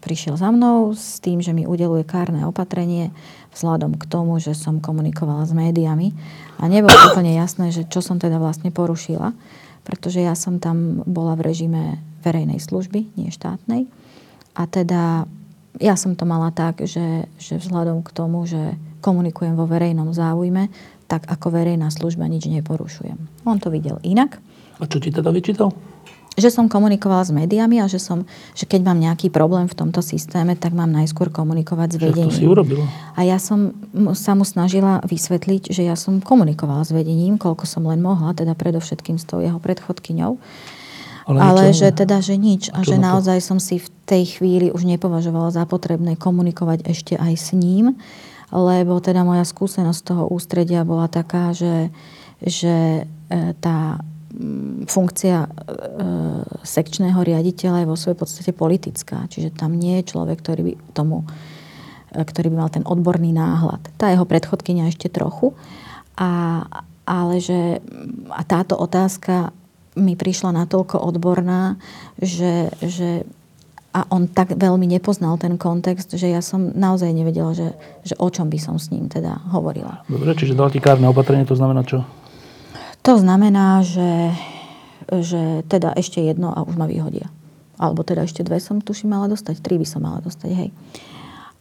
prišiel za mnou s tým, že mi udeluje kárne opatrenie vzhľadom k tomu, že som komunikovala s médiami a nebolo úplne jasné, že čo som teda vlastne porušila, pretože ja som tam bola v režime verejnej služby, nie štátnej A teda ja som to mala tak, že, že vzhľadom k tomu, že komunikujem vo verejnom záujme, tak ako verejná služba nič neporušujem. On to videl inak. A čo ti teda vyčítal? Že som komunikovala s médiami a že, som, že keď mám nejaký problém v tomto systéme, tak mám najskôr komunikovať s vedením. To si urobila? A ja som sa mu snažila vysvetliť, že ja som komunikovala s vedením, koľko som len mohla, teda predovšetkým s tou jeho predchodkyňou. Ale, ale že teda, že nič. A že naozaj som si v tej chvíli už nepovažovala za potrebné komunikovať ešte aj s ním, lebo teda moja skúsenosť toho ústredia bola taká, že, že e, tá funkcia e, sekčného riaditeľa je vo svojej podstate politická. Čiže tam nie je človek, ktorý by tomu e, ktorý by mal ten odborný náhľad. Tá jeho predchodkynia ešte trochu. A, ale že a táto otázka mi prišla natoľko odborná, že, že a on tak veľmi nepoznal ten kontext, že ja som naozaj nevedela, že, že o čom by som s ním teda hovorila. Dobre, čiže dal ti kárne opatrenie, to znamená čo? To znamená, že, že teda ešte jedno a už ma vyhodia. Alebo teda ešte dve som tuším mala dostať, tri by som mala dostať, hej.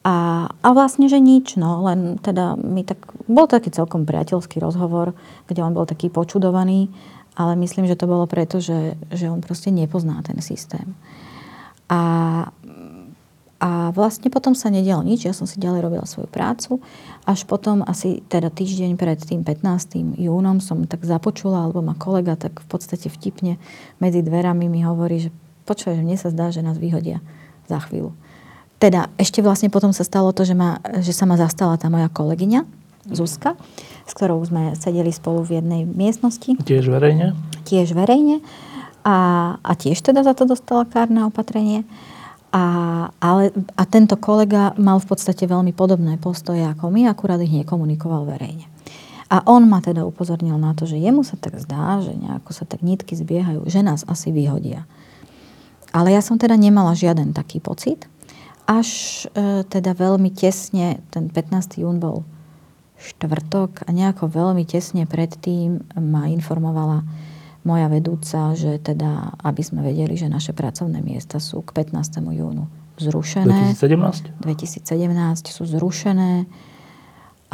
A, a vlastne, že nič, no, len teda mi tak, bol taký celkom priateľský rozhovor, kde on bol taký počudovaný ale myslím, že to bolo preto, že, že on proste nepozná ten systém. A, a vlastne potom sa nedialo nič, ja som si ďalej robila svoju prácu. Až potom asi teda týždeň pred tým 15. júnom som tak započula, alebo ma kolega tak v podstate vtipne medzi dverami mi hovorí, že počúvaj, že mne sa zdá, že nás vyhodia za chvíľu. Teda ešte vlastne potom sa stalo to, že, ma, že sa ma zastala tá moja kolegyňa, Zuzka, s ktorou sme sedeli spolu v jednej miestnosti. Tiež verejne? Tiež verejne. A, a tiež teda za to dostala kárne opatrenie. A, ale, a tento kolega mal v podstate veľmi podobné postoje ako my, akurát ich nekomunikoval verejne. A on ma teda upozornil na to, že jemu sa tak zdá, že nejako sa tak nitky zbiehajú, že nás asi vyhodia. Ale ja som teda nemala žiaden taký pocit. Až e, teda veľmi tesne, ten 15. jún bol štvrtok a nejako veľmi tesne predtým ma informovala moja vedúca, že teda, aby sme vedeli, že naše pracovné miesta sú k 15. júnu zrušené. 2017? 2017 sú zrušené.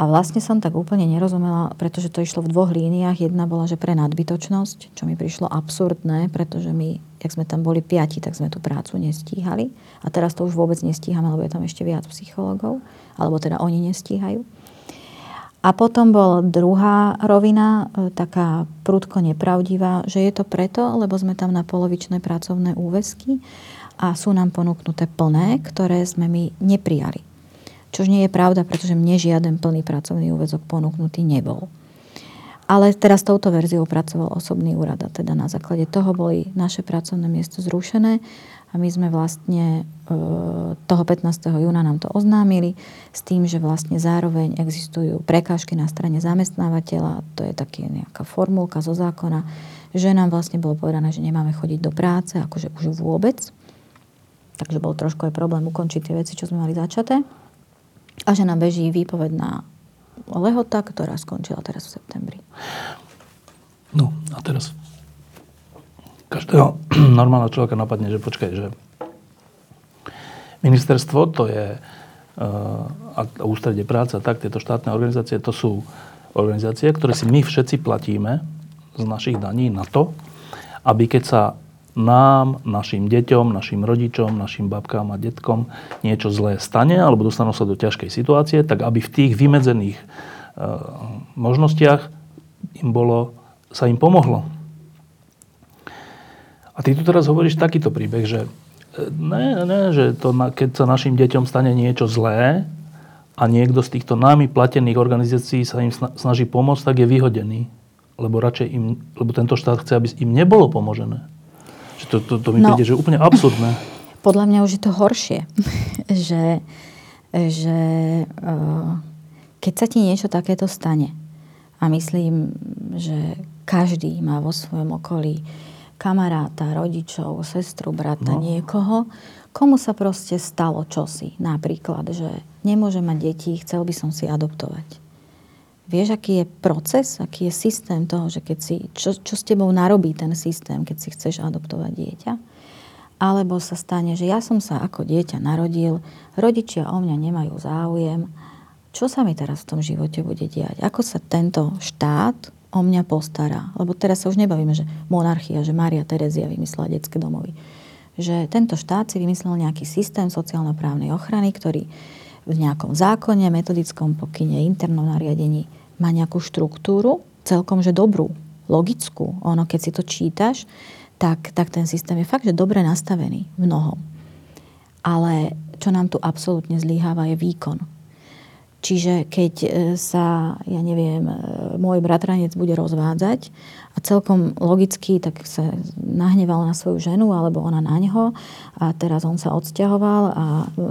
A vlastne som tak úplne nerozumela, pretože to išlo v dvoch líniách. Jedna bola, že pre nadbytočnosť, čo mi prišlo absurdné, pretože my, jak sme tam boli piati, tak sme tú prácu nestíhali. A teraz to už vôbec nestíhame, lebo je tam ešte viac psychológov. Alebo teda oni nestíhajú. A potom bola druhá rovina, e, taká prudko nepravdivá, že je to preto, lebo sme tam na polovičné pracovné úväzky a sú nám ponúknuté plné, ktoré sme my neprijali. Čož nie je pravda, pretože mne žiaden plný pracovný úväzok ponúknutý nebol. Ale teraz touto verziou pracoval osobný úrad a teda na základe toho boli naše pracovné miesto zrušené a my sme vlastne e, toho 15. júna nám to oznámili s tým, že vlastne zároveň existujú prekážky na strane zamestnávateľa, to je taký nejaká formulka zo zákona, že nám vlastne bolo povedané, že nemáme chodiť do práce, akože už vôbec. Takže bol trošku aj problém ukončiť tie veci, čo sme mali začaté. A že nám beží výpovedná lehota, ktorá skončila teraz v septembri. No a teraz každého normálneho človeka napadne, že počkaj, že ministerstvo to je uh, a ústredie práce a tak, tieto štátne organizácie, to sú organizácie, ktoré si my všetci platíme z našich daní na to, aby keď sa nám, našim deťom, našim rodičom, našim babkám a detkom niečo zlé stane alebo dostanú sa do ťažkej situácie, tak aby v tých vymedzených uh, možnostiach im bolo, sa im pomohlo. A ty tu teraz hovoríš takýto príbeh, že e, ne, ne, že to, keď sa našim deťom stane niečo zlé a niekto z týchto námi platených organizácií sa im snaží pomôcť, tak je vyhodený. Lebo radšej im, lebo tento štát chce, aby im nebolo pomožené. Že to, to, to mi no, príde, že úplne absurdné. Podľa mňa už je to horšie. že že uh, keď sa ti niečo takéto stane a myslím, že každý má vo svojom okolí kamaráta, rodičov, sestru, brata, no. niekoho, komu sa proste stalo čosi. Napríklad, že nemôže mať deti, chcel by som si adoptovať. Vieš, aký je proces, aký je systém toho, že keď si, čo, čo s tebou narobí ten systém, keď si chceš adoptovať dieťa. alebo sa stane, že ja som sa ako dieťa narodil, rodičia o mňa nemajú záujem, čo sa mi teraz v tom živote bude diať? Ako sa tento štát o mňa postará? Lebo teraz sa už nebavíme, že monarchia, že Mária Terezia vymyslela detské domovy. Že tento štát si vymyslel nejaký systém sociálno-právnej ochrany, ktorý v nejakom zákone, metodickom pokyne, internom nariadení má nejakú štruktúru, celkom že dobrú, logickú. Ono, keď si to čítaš, tak, tak ten systém je fakt, že dobre nastavený mnohom. Ale čo nám tu absolútne zlíháva je výkon. Čiže keď e, sa, ja neviem, e, môj bratranec bude rozvádzať a celkom logicky tak sa nahneval na svoju ženu alebo ona na ňo a teraz on sa odsťahoval a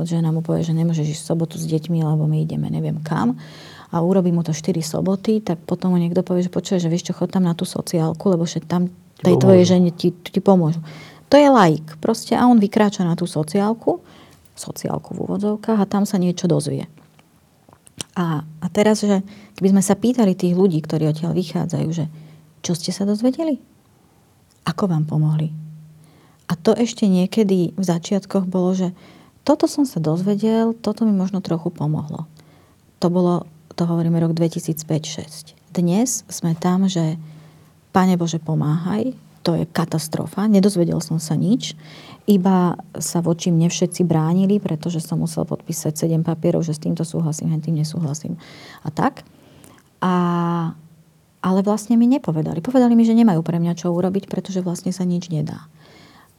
žena mu povie, že nemôžeš ísť v sobotu s deťmi, lebo my ideme neviem kam a urobí mu to 4 soboty, tak potom mu niekto povie, že počuje, že vieš čo, chod tam na tú sociálku, lebo však tam tej tvojej žene ti, ti pomôžu. To je laik. Proste a on vykráča na tú sociálku, sociálku v úvodzovkách a tam sa niečo dozvie. A, a teraz, že keby sme sa pýtali tých ľudí, ktorí odtiaľ vychádzajú, že čo ste sa dozvedeli? Ako vám pomohli? A to ešte niekedy v začiatkoch bolo, že toto som sa dozvedel, toto mi možno trochu pomohlo. To bolo, to hovoríme rok 2005-2006. Dnes sme tam, že Pane Bože, pomáhaj, to je katastrofa, nedozvedel som sa nič, iba sa voči mne všetci bránili, pretože som musel podpísať 7 papierov, že s týmto súhlasím, hen tým nesúhlasím. A tak. A, ale vlastne mi nepovedali. Povedali mi, že nemajú pre mňa čo urobiť, pretože vlastne sa nič nedá.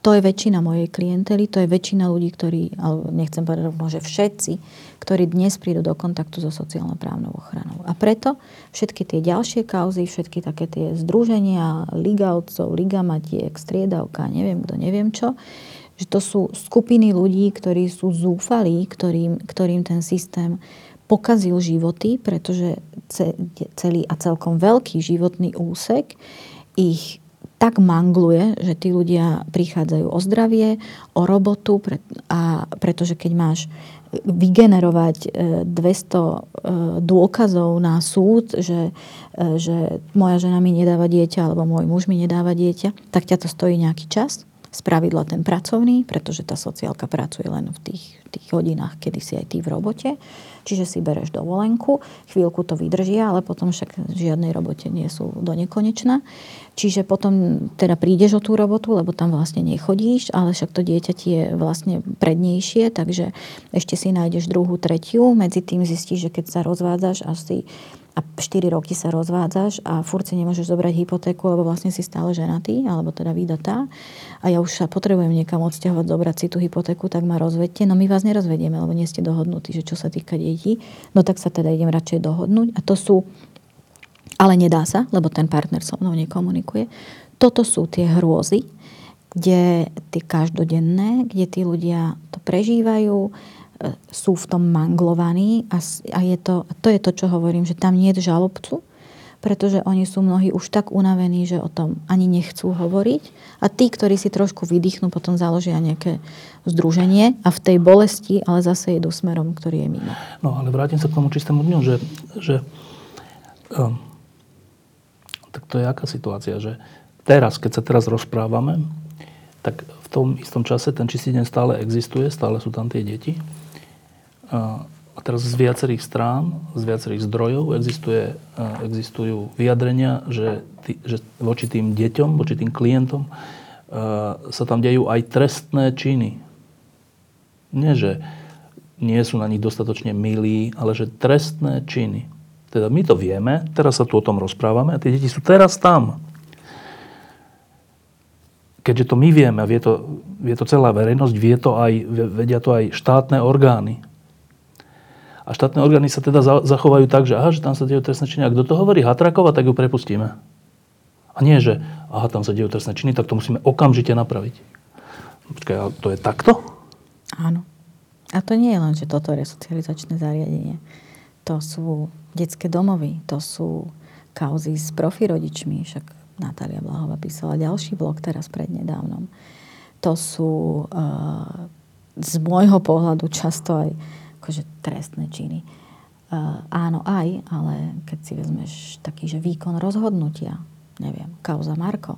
To je väčšina mojej klientely, to je väčšina ľudí, ktorí, ale nechcem povedať, že všetci, ktorí dnes prídu do kontaktu so sociálno-právnou ochranou. A preto všetky tie ďalšie kauzy, všetky také tie združenia, Liga otcov, Liga matiek, striedavka, neviem kto, neviem čo, že to sú skupiny ľudí, ktorí sú zúfalí, ktorým, ktorým ten systém pokazil životy, pretože celý a celkom veľký životný úsek ich tak mangluje, že tí ľudia prichádzajú o zdravie, o robotu, a pretože keď máš vygenerovať 200 e, e, dôkazov na súd, že, e, že moja žena mi nedáva dieťa alebo môj muž mi nedáva dieťa, tak ťa to stojí nejaký čas spravidla ten pracovný, pretože tá sociálka pracuje len v tých, tých hodinách, kedy si aj ty v robote. Čiže si bereš dovolenku, chvíľku to vydržia, ale potom však v žiadnej robote nie sú do nekonečna. Čiže potom teda prídeš o tú robotu, lebo tam vlastne nechodíš, ale však to dieťa ti je vlastne prednejšie, takže ešte si nájdeš druhú, tretiu. Medzi tým zistíš, že keď sa rozvádzaš asi a 4 roky sa rozvádzaš a furt si nemôžeš zobrať hypotéku, lebo vlastne si stále ženatý, alebo teda vydatá a ja už sa potrebujem niekam odsťahovať, zobrať si tú hypotéku, tak ma rozvedte. No my vás nerozvedieme, lebo nie ste dohodnutí, že čo sa týka detí. No tak sa teda idem radšej dohodnúť. A to sú, ale nedá sa, lebo ten partner so mnou nekomunikuje. Toto sú tie hrôzy, kde tie každodenné, kde tí ľudia to prežívajú, sú v tom manglovaní a, a je to, to je to, čo hovorím, že tam nie je žalobcu, pretože oni sú mnohí už tak unavení, že o tom ani nechcú hovoriť. A tí, ktorí si trošku vydýchnú, potom založia nejaké združenie a v tej bolesti, ale zase idú smerom, ktorý je mimo. No ale vrátim sa k tomu čistému dňu, že, že um, tak to je aká situácia, že teraz, keď sa teraz rozprávame, tak v tom istom čase ten čistý deň stále existuje, stále sú tam tie deti a teraz z viacerých strán, z viacerých zdrojov existuje, existujú vyjadrenia, že, tý, že voči tým deťom, voči tým klientom sa tam dejú aj trestné činy. Nie, že nie sú na nich dostatočne milí, ale že trestné činy. Teda my to vieme, teraz sa tu o tom rozprávame a tie deti sú teraz tam. Keďže to my vieme a vie to, vie to celá verejnosť, vie to aj, vedia to aj štátne orgány, a štátne orgány sa teda zachovajú tak, že aha, že tam sa dejú trestné činy. A kto to hovorí? Hatrakova, tak ju prepustíme. A nie, že aha, tam sa dejú trestné činy, tak to musíme okamžite napraviť. Počkaj, a to je takto? Áno. A to nie je len, že toto je socializačné zariadenie. To sú detské domovy, to sú kauzy s profirodičmi, však Natália Blahová písala ďalší blog teraz prednedávnom. To sú uh, z môjho pohľadu často aj akože trestné činy. Uh, áno aj, ale keď si vezmeš taký, že výkon rozhodnutia, neviem, kauza Marko,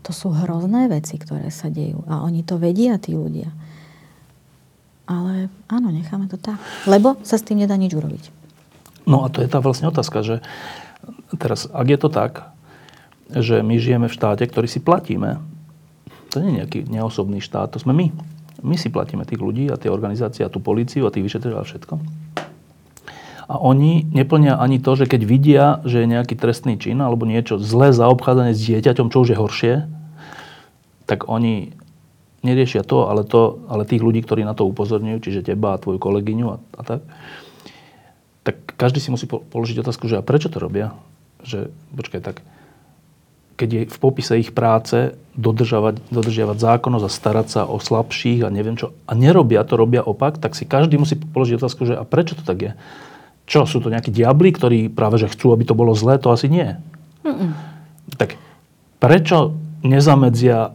To sú hrozné veci, ktoré sa dejú. A oni to vedia, tí ľudia. Ale áno, necháme to tak. Lebo sa s tým nedá nič urobiť. No a to je tá vlastne otázka, že teraz, ak je to tak, že my žijeme v štáte, ktorý si platíme, to nie je nejaký neosobný štát, to sme my. My si platíme tých ľudí a tie organizácie a tú políciu a tých vyšetriteľov a všetko. A oni neplnia ani to, že keď vidia, že je nejaký trestný čin alebo niečo zlé zaobchádzanie s dieťaťom, čo už je horšie, tak oni neriešia to, ale, to, ale tých ľudí, ktorí na to upozorňujú, čiže teba a tvoju kolegyňu a, a tak, tak každý si musí položiť otázku, že a prečo to robia? Že, počkaj, tak keď je v popise ich práce dodržiavať, dodržiavať zákonnosť a starať sa o slabších a neviem čo, a nerobia to, robia opak, tak si každý musí položiť otázku, že a prečo to tak je? Čo, sú to nejakí diabli, ktorí práve že chcú, aby to bolo zlé? To asi nie. Mm-mm. Tak prečo nezamedzia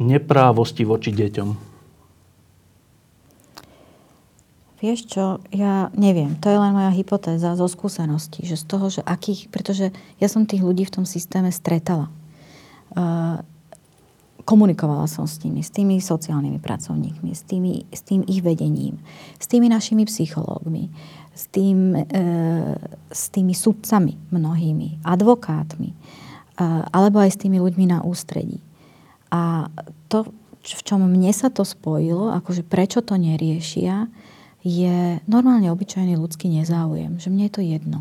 neprávosti voči deťom? Vieš čo, ja neviem, to je len moja hypotéza zo skúseností, že z toho, že akých, pretože ja som tých ľudí v tom systéme stretala. Uh, komunikovala som s nimi, s tými sociálnymi pracovníkmi, s, tými, s tým ich vedením, s tými našimi psychológmi, s, tým, e, s tými sudcami mnohými, advokátmi, e, alebo aj s tými ľuďmi na ústredí. A to, v čom mne sa to spojilo, akože prečo to neriešia, je normálne obyčajný ľudský nezáujem. Že mne je to jedno.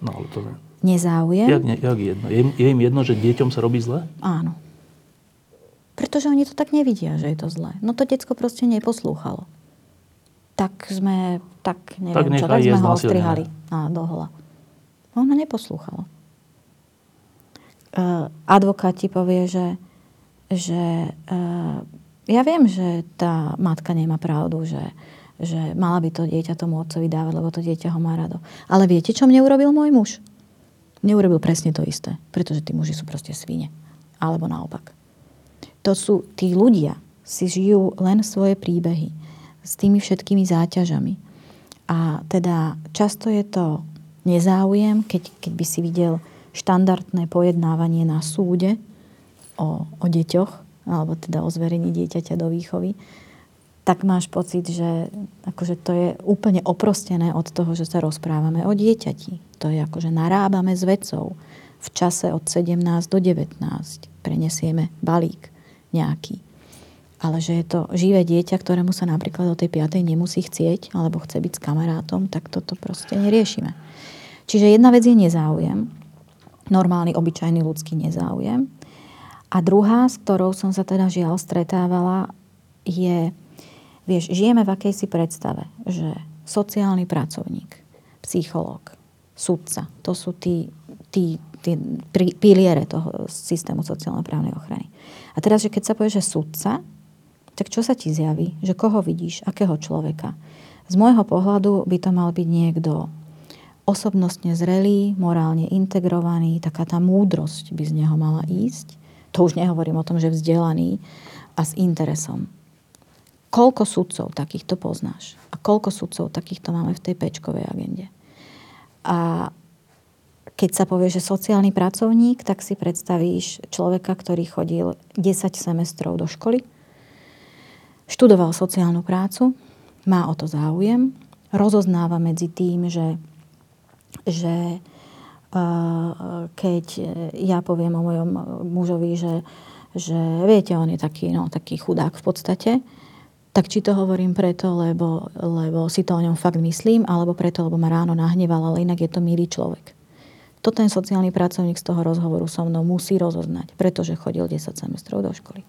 No, ale to... Nezáujem. Jak, jak jedno? Je, je im jedno, že deťom sa robí zle? Áno. Pretože oni to tak nevidia, že je to zlé. No to decko proste neposlúchalo tak sme, tak neviem tak čo, tak sme ho ostrihali na dohola. Ona neposlúchala. Uh, advokát ti povie, že, že uh, ja viem, že tá matka nemá pravdu, že, že mala by to dieťa tomu otcovi dávať, lebo to dieťa ho má rado. Ale viete, čo mne urobil môj muž? Neurobil presne to isté, pretože tí muži sú proste svine. Alebo naopak. To sú, tí ľudia si žijú len svoje príbehy s tými všetkými záťažami. A teda často je to nezáujem, keď, keď by si videl štandardné pojednávanie na súde o, o deťoch, alebo teda o zverení dieťaťa do výchovy, tak máš pocit, že akože to je úplne oprostené od toho, že sa rozprávame o dieťati. To je akože narábame s vecou. V čase od 17 do 19 prenesieme balík nejaký ale že je to živé dieťa, ktorému sa napríklad do tej piatej nemusí chcieť, alebo chce byť s kamarátom, tak toto proste neriešime. Čiže jedna vec je nezáujem, normálny, obyčajný ľudský nezáujem. A druhá, s ktorou som sa teda žiaľ stretávala, je, vieš, žijeme v akejsi predstave, že sociálny pracovník, psychológ, sudca, to sú tí, tí, tí piliere toho systému sociálno-právnej ochrany. A teraz, že keď sa povie, že sudca, tak čo sa ti zjaví? Že koho vidíš? Akého človeka? Z môjho pohľadu by to mal byť niekto osobnostne zrelý, morálne integrovaný, taká tá múdrosť by z neho mala ísť. To už nehovorím o tom, že vzdelaný a s interesom. Koľko sudcov takýchto poznáš? A koľko sudcov takýchto máme v tej pečkovej agende? A keď sa povie, že sociálny pracovník, tak si predstavíš človeka, ktorý chodil 10 semestrov do školy, Študoval sociálnu prácu, má o to záujem, rozoznáva medzi tým, že, že keď ja poviem o mojom mužovi, že, že viete, on je taký, no, taký chudák v podstate, tak či to hovorím preto, lebo, lebo si to o ňom fakt myslím, alebo preto, lebo ma ráno nahneval, ale inak je to milý človek. To ten sociálny pracovník z toho rozhovoru so mnou musí rozoznať, pretože chodil 10 semestrov do školy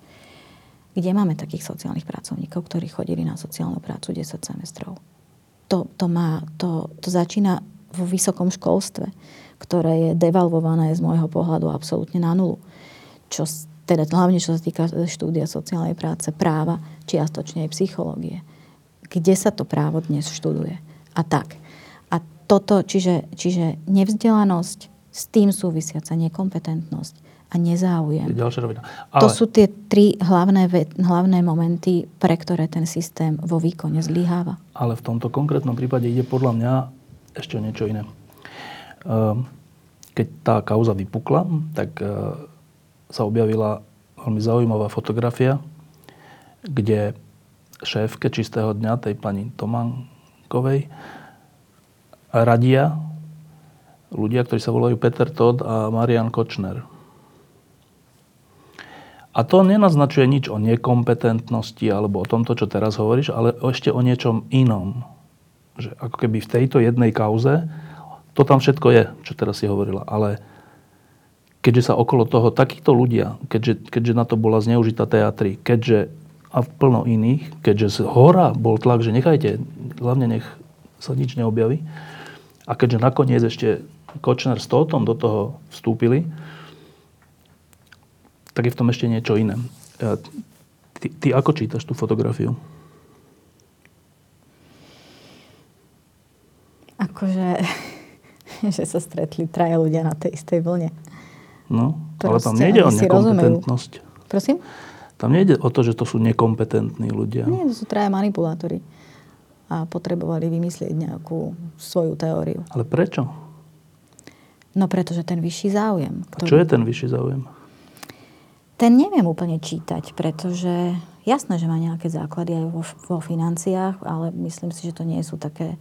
kde máme takých sociálnych pracovníkov, ktorí chodili na sociálnu prácu 10 semestrov. To, to, má, to, to začína vo vysokom školstve, ktoré je devalvované z môjho pohľadu absolútne na nulu. Čo, teda hlavne čo sa týka štúdia sociálnej práce, práva, čiastočne aj psychológie. Kde sa to právo dnes študuje? A tak. A toto, čiže, čiže nevzdelanosť, s tým súvisiaca nekompetentnosť, a nezáujem. Ďalšia rovina. Ale... To sú tie tri hlavné, hlavné momenty, pre ktoré ten systém vo výkone zlyháva. Ale v tomto konkrétnom prípade ide podľa mňa ešte niečo iné. Ehm, keď tá kauza vypukla, tak e, sa objavila veľmi zaujímavá fotografia, kde šéfke čistého dňa, tej pani Tomankovej, radia ľudia, ktorí sa volajú Peter Todd a Marian Kočner. A to nenaznačuje nič o nekompetentnosti alebo o tomto, čo teraz hovoríš, ale ešte o niečom inom. Že ako keby v tejto jednej kauze, to tam všetko je, čo teraz si hovorila, ale keďže sa okolo toho takíto ľudia, keďže, keďže na to bola zneužitá teatri, keďže a plno iných, keďže z hora bol tlak, že nechajte, hlavne nech sa nič neobjaví. A keďže nakoniec ešte Kočner s Tótom do toho vstúpili, tak je v tom ešte niečo iné. Ty, ty ako čítaš tú fotografiu? Akože, že sa stretli traja ľudia na tej istej vlne. No, Proste, ale tam nejde o nekompetentnosť. Prosím? Tam nejde o to, že to sú nekompetentní ľudia. Nie, to sú traja manipulátori. A potrebovali vymyslieť nejakú svoju teóriu. Ale prečo? No pretože ten vyšší záujem. Ktorý... A čo je ten vyšší záujem? Ten neviem úplne čítať, pretože jasné, že má nejaké základy aj vo, vo financiách, ale myslím si, že to nie sú také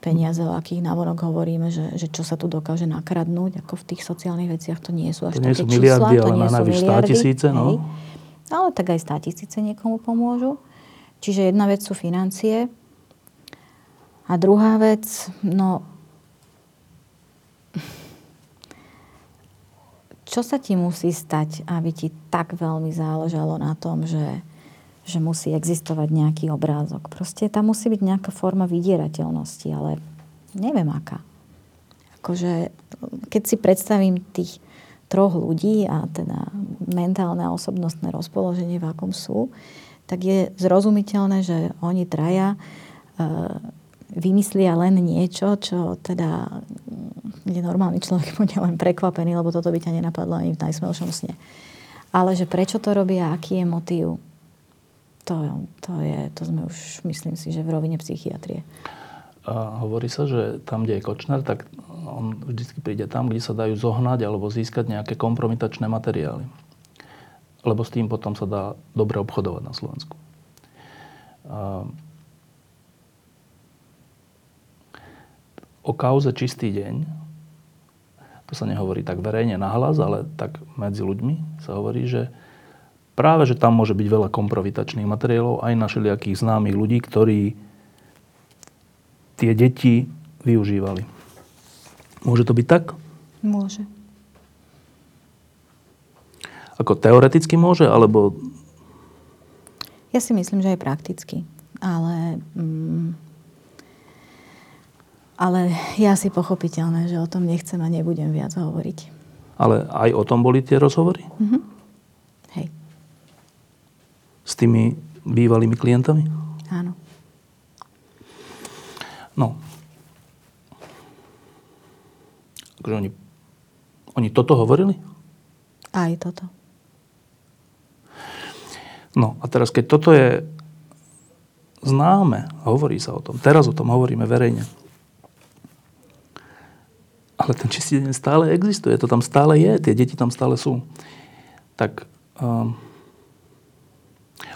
peniaze, o akých navonok hovoríme, že, že čo sa tu dokáže nakradnúť, ako v tých sociálnych veciach, to nie sú až to nie také sú miliardy, čísla, ale to nie sú miliardy. tisíce, no. Hej. Ale tak aj stá tisíce niekomu pomôžu. Čiže jedna vec sú financie. A druhá vec, no čo sa ti musí stať, aby ti tak veľmi záležalo na tom, že, že musí existovať nejaký obrázok. Proste tam musí byť nejaká forma vydierateľnosti, ale neviem aká. Akože, keď si predstavím tých troch ľudí a teda mentálne a osobnostné rozpoloženie, v akom sú, tak je zrozumiteľné, že oni traja e, vymyslia len niečo, čo teda kde normálny človek bude len prekvapený, lebo toto by ťa nenapadlo ani v najsmelšom sne. Ale že prečo to robia, aký je motív, to, to, je, to sme už, myslím si, že v rovine psychiatrie. A hovorí sa, že tam, kde je Kočner, tak on vždy príde tam, kde sa dajú zohnať alebo získať nejaké kompromitačné materiály. Lebo s tým potom sa dá dobre obchodovať na Slovensku. A o kauze Čistý deň, to sa nehovorí tak verejne nahlas, ale tak medzi ľuďmi sa hovorí, že práve, že tam môže byť veľa kompromitačných materiálov aj na všelijakých známych ľudí, ktorí tie deti využívali. Môže to byť tak? Môže. Ako teoreticky môže, alebo... Ja si myslím, že aj prakticky. Ale mm, ale je asi pochopiteľné, že o tom nechcem a nebudem viac hovoriť. Ale aj o tom boli tie rozhovory? Mm-hmm. S tými bývalými klientami? Áno. No. Takže oni, oni toto hovorili? Aj toto. No a teraz, keď toto je známe, hovorí sa o tom, teraz o tom hovoríme verejne, ale ten čistý deň stále existuje, to tam stále je, tie deti tam stále sú. Tak um,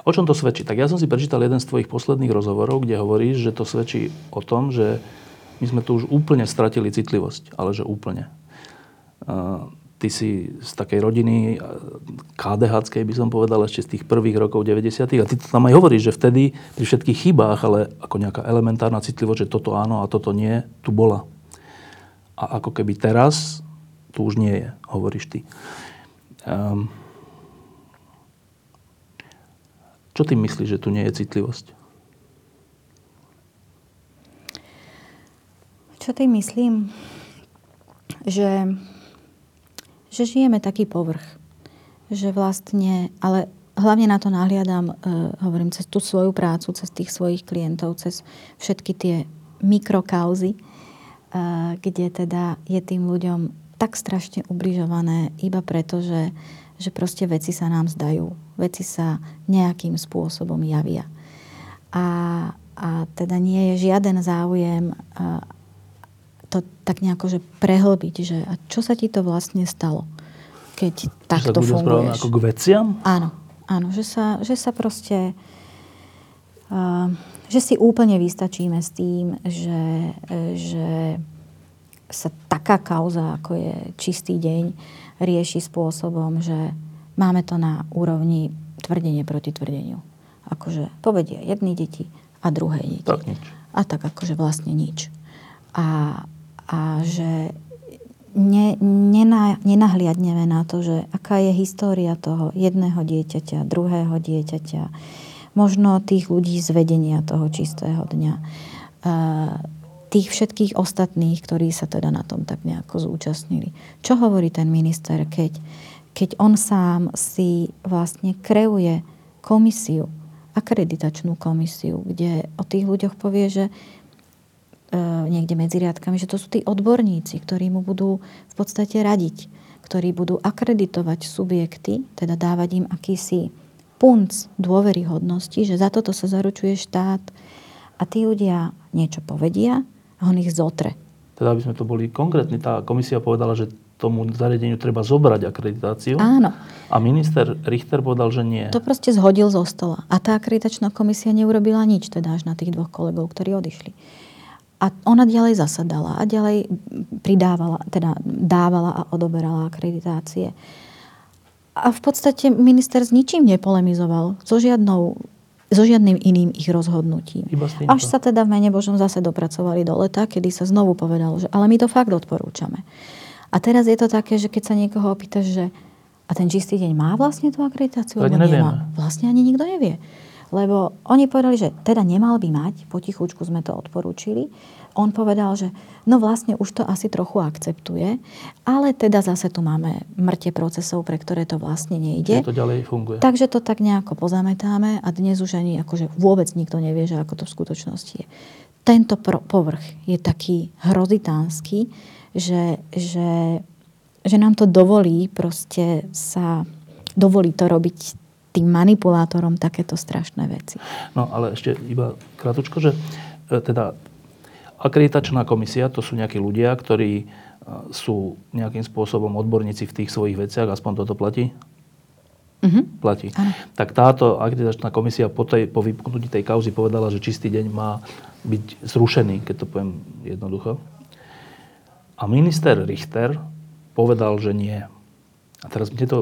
o čom to svedčí? Tak ja som si prečítal jeden z tvojich posledných rozhovorov, kde hovoríš, že to svedčí o tom, že my sme tu už úplne stratili citlivosť, ale že úplne. Ty si z takej rodiny KDH, by som povedal, ešte z tých prvých rokov 90. A ty to tam aj hovoríš, že vtedy pri všetkých chybách, ale ako nejaká elementárna citlivosť, že toto áno a toto nie, tu bola. A ako keby teraz tu už nie je, hovoríš ty. Um, čo ty myslíš, že tu nie je citlivosť? Čo ty myslím? Že, že žijeme taký povrch. Že vlastne, ale hlavne na to nahliadam, uh, hovorím, cez tú svoju prácu, cez tých svojich klientov, cez všetky tie mikrokauzy, kde teda je tým ľuďom tak strašne ubližované iba preto, že, že proste veci sa nám zdajú. Veci sa nejakým spôsobom javia. A, a teda nie je žiaden záujem to tak nejako že prehlbiť, že a čo sa ti to vlastne stalo? keď Že sa takto správajú funguješ. ako k veciam? Áno, áno, že sa, že sa proste... Uh, že si úplne vystačíme s tým, že, že sa taká kauza, ako je čistý deň, rieši spôsobom, že máme to na úrovni tvrdenie proti tvrdeniu. Akože povedia jedny deti a druhé deti. Tak nič. A tak akože vlastne nič. A, a že ne, nena, nenahliadneme na to, že aká je história toho jedného dieťaťa, druhého dieťaťa, možno tých ľudí z vedenia toho čistého dňa, tých všetkých ostatných, ktorí sa teda na tom tak nejako zúčastnili. Čo hovorí ten minister, keď, keď on sám si vlastne kreuje komisiu, akreditačnú komisiu, kde o tých ľuďoch povie, že niekde medzi riadkami, že to sú tí odborníci, ktorí mu budú v podstate radiť, ktorí budú akreditovať subjekty, teda dávať im akýsi punc dôveryhodnosti, že za toto sa zaručuje štát a tí ľudia niečo povedia a on ich zotre. Teda, aby sme to boli konkrétni, tá komisia povedala, že tomu zariadeniu treba zobrať akreditáciu. Áno. A minister Richter povedal, že nie. To proste zhodil zo stola. A tá akreditačná komisia neurobila nič, teda až na tých dvoch kolegov, ktorí odišli. A ona ďalej zasadala a ďalej pridávala, teda dávala a odoberala akreditácie. A v podstate minister s ničím nepolemizoval, so, žiadnou, so žiadnym iným ich rozhodnutím. Až sa teda v mene Božom zase dopracovali do leta, kedy sa znovu povedalo, že ale my to fakt odporúčame. A teraz je to také, že keď sa niekoho opýtaš, že a ten čistý deň má vlastne tú akreditáciu, To alebo nemá? Vlastne ani nikto nevie. Lebo oni povedali, že teda nemal by mať, potichučku sme to odporúčili. On povedal, že no vlastne už to asi trochu akceptuje, ale teda zase tu máme mŕte procesov, pre ktoré to vlastne nejde. Že to ďalej funguje. Takže to tak nejako pozametáme a dnes už ani akože vôbec nikto nevie, že ako to v skutočnosti je. Tento pro- povrch je taký hrozitánsky, že, že, že nám to dovolí proste sa, dovolí to robiť tým manipulátorom takéto strašné veci. No ale ešte iba krátko, že e, teda akreditačná komisia, to sú nejakí ľudia, ktorí e, sú nejakým spôsobom odborníci v tých svojich veciach, aspoň toto platí? Mhm. Platí. Áno. Tak táto akreditačná komisia po, tej, po vypuknutí tej kauzy povedala, že čistý deň má byť zrušený, keď to poviem jednoducho. A minister Richter povedal, že nie. A teraz mne to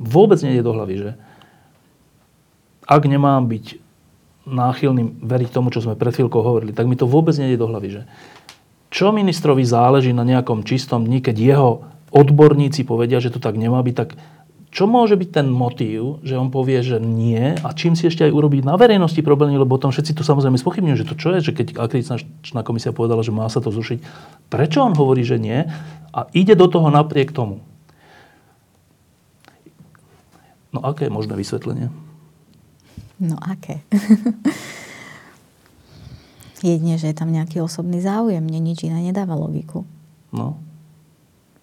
vôbec nejde do hlavy, že ak nemám byť náchylný veriť tomu, čo sme pred chvíľkou hovorili, tak mi to vôbec nejde do hlavy, že čo ministrovi záleží na nejakom čistom dni, keď jeho odborníci povedia, že to tak nemá byť, tak čo môže byť ten motív, že on povie, že nie a čím si ešte aj urobiť na verejnosti problémy, lebo potom všetci tu samozrejme spochybňujú, že to čo je, že keď akreditačná komisia povedala, že má sa to zrušiť, prečo on hovorí, že nie a ide do toho napriek tomu. No aké je možné vysvetlenie? No aké? Jedine, že je tam nejaký osobný záujem. Mne nič iné nedáva logiku. No,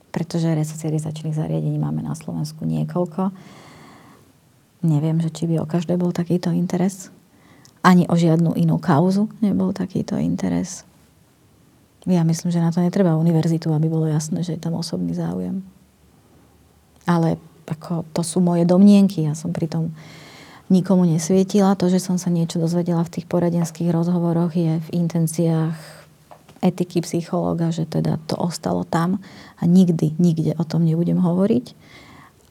Pretože resocializačných zariadení máme na Slovensku niekoľko. Neviem, že či by o každé bol takýto interes. Ani o žiadnu inú kauzu nebol takýto interes. Ja myslím, že na to netreba univerzitu, aby bolo jasné, že je tam osobný záujem. Ale ako, to sú moje domnienky. Ja som pri tom nikomu nesvietila. To, že som sa niečo dozvedela v tých poradenských rozhovoroch, je v intenciách etiky psychológa, že teda to ostalo tam a nikdy, nikde o tom nebudem hovoriť.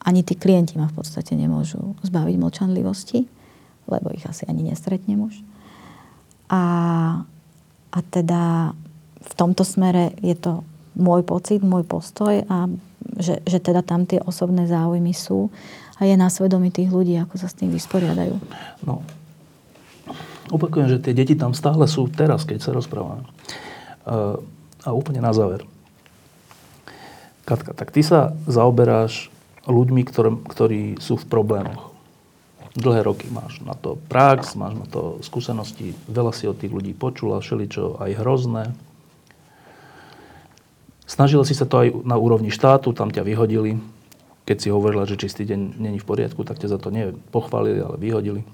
Ani tí klienti ma v podstate nemôžu zbaviť mlčanlivosti, lebo ich asi ani nestretnem už. A, a teda v tomto smere je to môj pocit, môj postoj a že, že teda tam tie osobné záujmy sú a je na svedomí tých ľudí, ako sa s tým vysporiadajú. no. Opakujem, že tie deti tam stále sú teraz, keď sa rozprávame. A úplne na záver. Katka, tak ty sa zaoberáš ľuďmi, ktoré, ktorí sú v problémoch. Dlhé roky máš na to prax, máš na to skúsenosti, veľa si od tých ľudí počula, všeličo aj hrozné. Snažila si sa to aj na úrovni štátu, tam ťa vyhodili. Keď si hovorila, že čistý deň není v poriadku, tak ťa za to nie pochválili, ale vyhodili.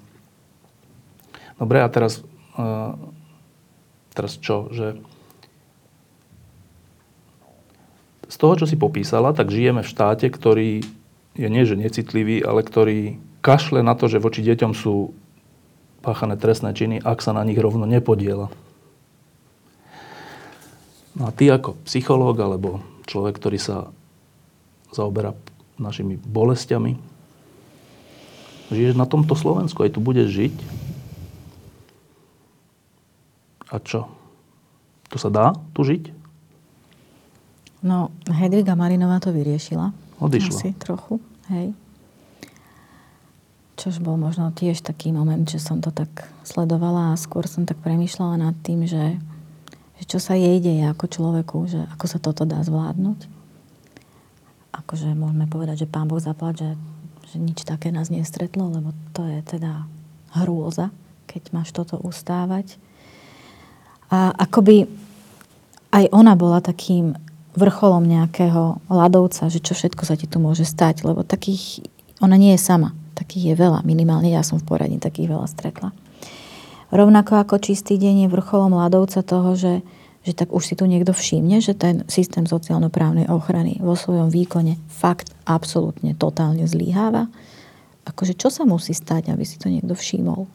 Dobre, a teraz, uh, teraz čo? Že z toho, čo si popísala, tak žijeme v štáte, ktorý je nie, že necitlivý, ale ktorý kašle na to, že voči deťom sú páchané trestné činy, ak sa na nich rovno nepodiela. No a ty ako psychológ alebo človek, ktorý sa zaoberá našimi bolestiami, žiješ na tomto Slovensku, aj tu budeš žiť. A čo? To sa dá tu žiť? No, Hedviga Marinová to vyriešila. Odišla. Asi trochu, hej. Čož bol možno tiež taký moment, že som to tak sledovala a skôr som tak premýšľala nad tým, že, že čo sa jej deje ako človeku, že ako sa toto dá zvládnuť. Akože môžeme povedať, že pán Boh zaplať, že, že nič také nás nestretlo, lebo to je teda hrôza, keď máš toto ustávať. A akoby aj ona bola takým vrcholom nejakého ľadovca, že čo všetko sa ti tu môže stať, lebo takých, ona nie je sama Takých je veľa, minimálne ja som v poradni takých veľa stretla. Rovnako ako čistý deň je vrcholom ľadovca toho, že, že tak už si tu niekto všimne, že ten systém sociálno-právnej ochrany vo svojom výkone fakt absolútne totálne zlíháva. Akože čo sa musí stať, aby si to niekto všimol?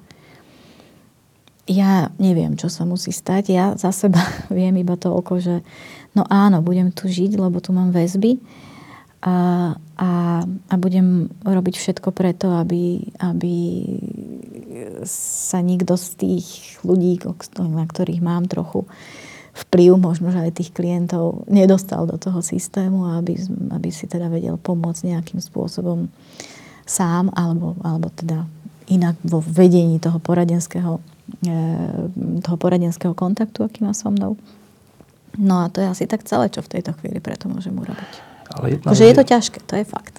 Ja neviem, čo sa musí stať. Ja za seba viem iba to oko, že no áno, budem tu žiť, lebo tu mám väzby a, a, a budem robiť všetko preto, aby, aby sa nikto z tých ľudí, na ktorých mám trochu vplyv, možno že aj tých klientov, nedostal do toho systému aby, aby si teda vedel pomôcť nejakým spôsobom sám alebo, alebo teda inak vo vedení toho poradenského, toho poradenského kontaktu, aký má so mnou. No a to je asi tak celé, čo v tejto chvíli preto môžem urobiť. Ale jedna že je to ťažké, to je fakt.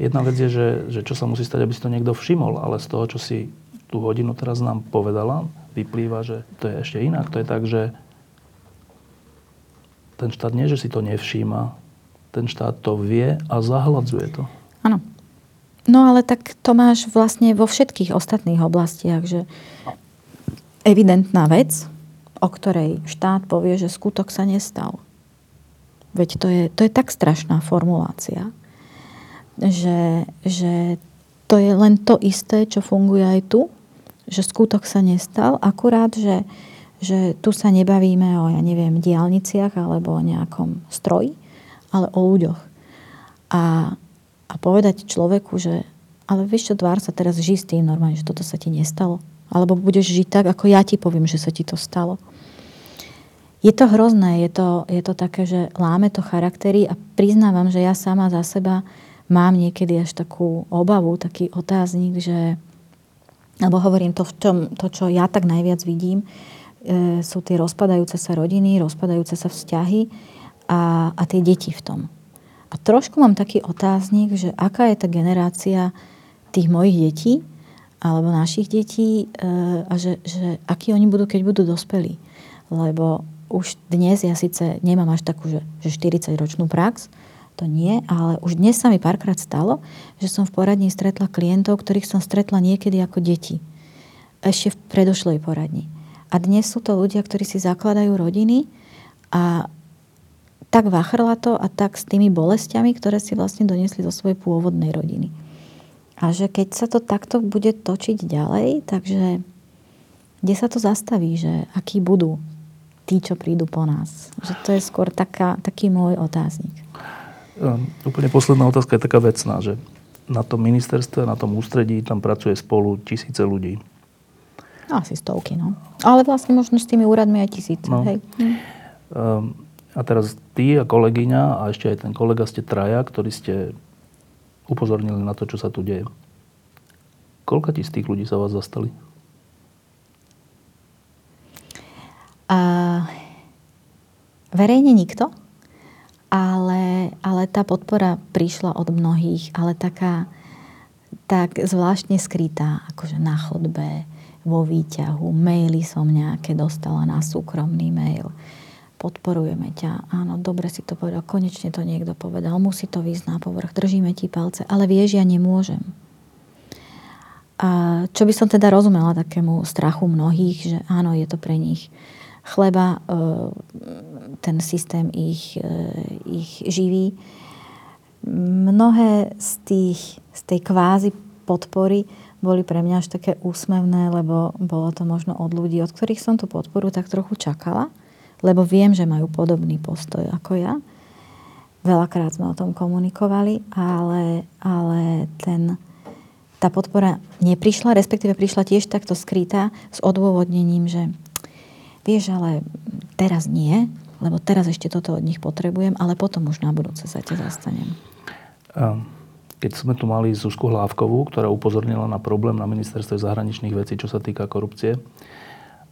Jedna vec je, že, že čo sa musí stať, aby si to niekto všimol, ale z toho, čo si tú hodinu teraz nám povedala, vyplýva, že to je ešte inak. To je tak, že ten štát nie, že si to nevšíma, ten štát to vie a zahladzuje to. Áno. No ale tak to máš vlastne vo všetkých ostatných oblastiach, že evidentná vec, o ktorej štát povie, že skutok sa nestal. Veď to je, to je tak strašná formulácia, že, že to je len to isté, čo funguje aj tu, že skutok sa nestal, akurát, že, že tu sa nebavíme o, ja neviem, diálniciach alebo o nejakom stroji, ale o ľuďoch. A, a povedať človeku, že ale vieš čo, tvár sa teraz žij s tým normálne, že toto sa ti nestalo. Alebo budeš žiť tak, ako ja ti poviem, že sa ti to stalo. Je to hrozné, je to, je to také, že láme to charaktery a priznávam, že ja sama za seba mám niekedy až takú obavu, taký otáznik, že alebo hovorím to, v tom, to čo ja tak najviac vidím, e, sú tie rozpadajúce sa rodiny, rozpadajúce sa vzťahy a, a tie deti v tom. A trošku mám taký otáznik, že aká je tá generácia tých mojich detí alebo našich detí e, a že, že akí oni budú, keď budú dospelí. Lebo už dnes ja síce nemám až takú, že, že 40-ročnú prax, to nie, ale už dnes sa mi párkrát stalo, že som v poradni stretla klientov, ktorých som stretla niekedy ako deti. Ešte v predošlej poradni. A dnes sú to ľudia, ktorí si zakladajú rodiny a tak vachrla to a tak s tými bolestiami, ktoré si vlastne doniesli zo svojej pôvodnej rodiny. A že keď sa to takto bude točiť ďalej, takže kde sa to zastaví, že akí budú tí, čo prídu po nás? Že to je skôr taká, taký môj otáznik. Um, úplne posledná otázka je taká vecná, že na tom ministerstve, na tom ústredí tam pracuje spolu tisíce ľudí. Asi stovky, no. Ale vlastne možno s tými úradmi aj tisíce. No. Hej. Um, a teraz ty a kolegyňa a ešte aj ten kolega ste traja, ktorí ste upozornili na to, čo sa tu deje. Koľko ti z tých ľudí sa vás zastali? A verejne nikto, ale, ale tá podpora prišla od mnohých, ale taká tak zvláštne skrytá, akože na chodbe, vo výťahu, maily som nejaké dostala na súkromný mail. Podporujeme ťa. Áno, dobre si to povedal. Konečne to niekto povedal. Musí to výsť na povrch. Držíme ti palce. Ale vieš, ja nemôžem. A čo by som teda rozumela takému strachu mnohých, že áno, je to pre nich chleba, e, ten systém ich, e, ich živí. mnohé z, tých, z tej kvázi podpory boli pre mňa až také úsmevné, lebo bolo to možno od ľudí, od ktorých som tú podporu tak trochu čakala, lebo viem, že majú podobný postoj ako ja. Veľakrát sme o tom komunikovali, ale, ale ten, tá podpora neprišla, respektíve prišla tiež takto skrytá s odôvodnením, že vieš, ale teraz nie, lebo teraz ešte toto od nich potrebujem, ale potom už na budúce sa ťa zastanem. Um keď sme tu mali Zuzku Hlávkovú, ktorá upozornila na problém na ministerstve zahraničných vecí, čo sa týka korupcie,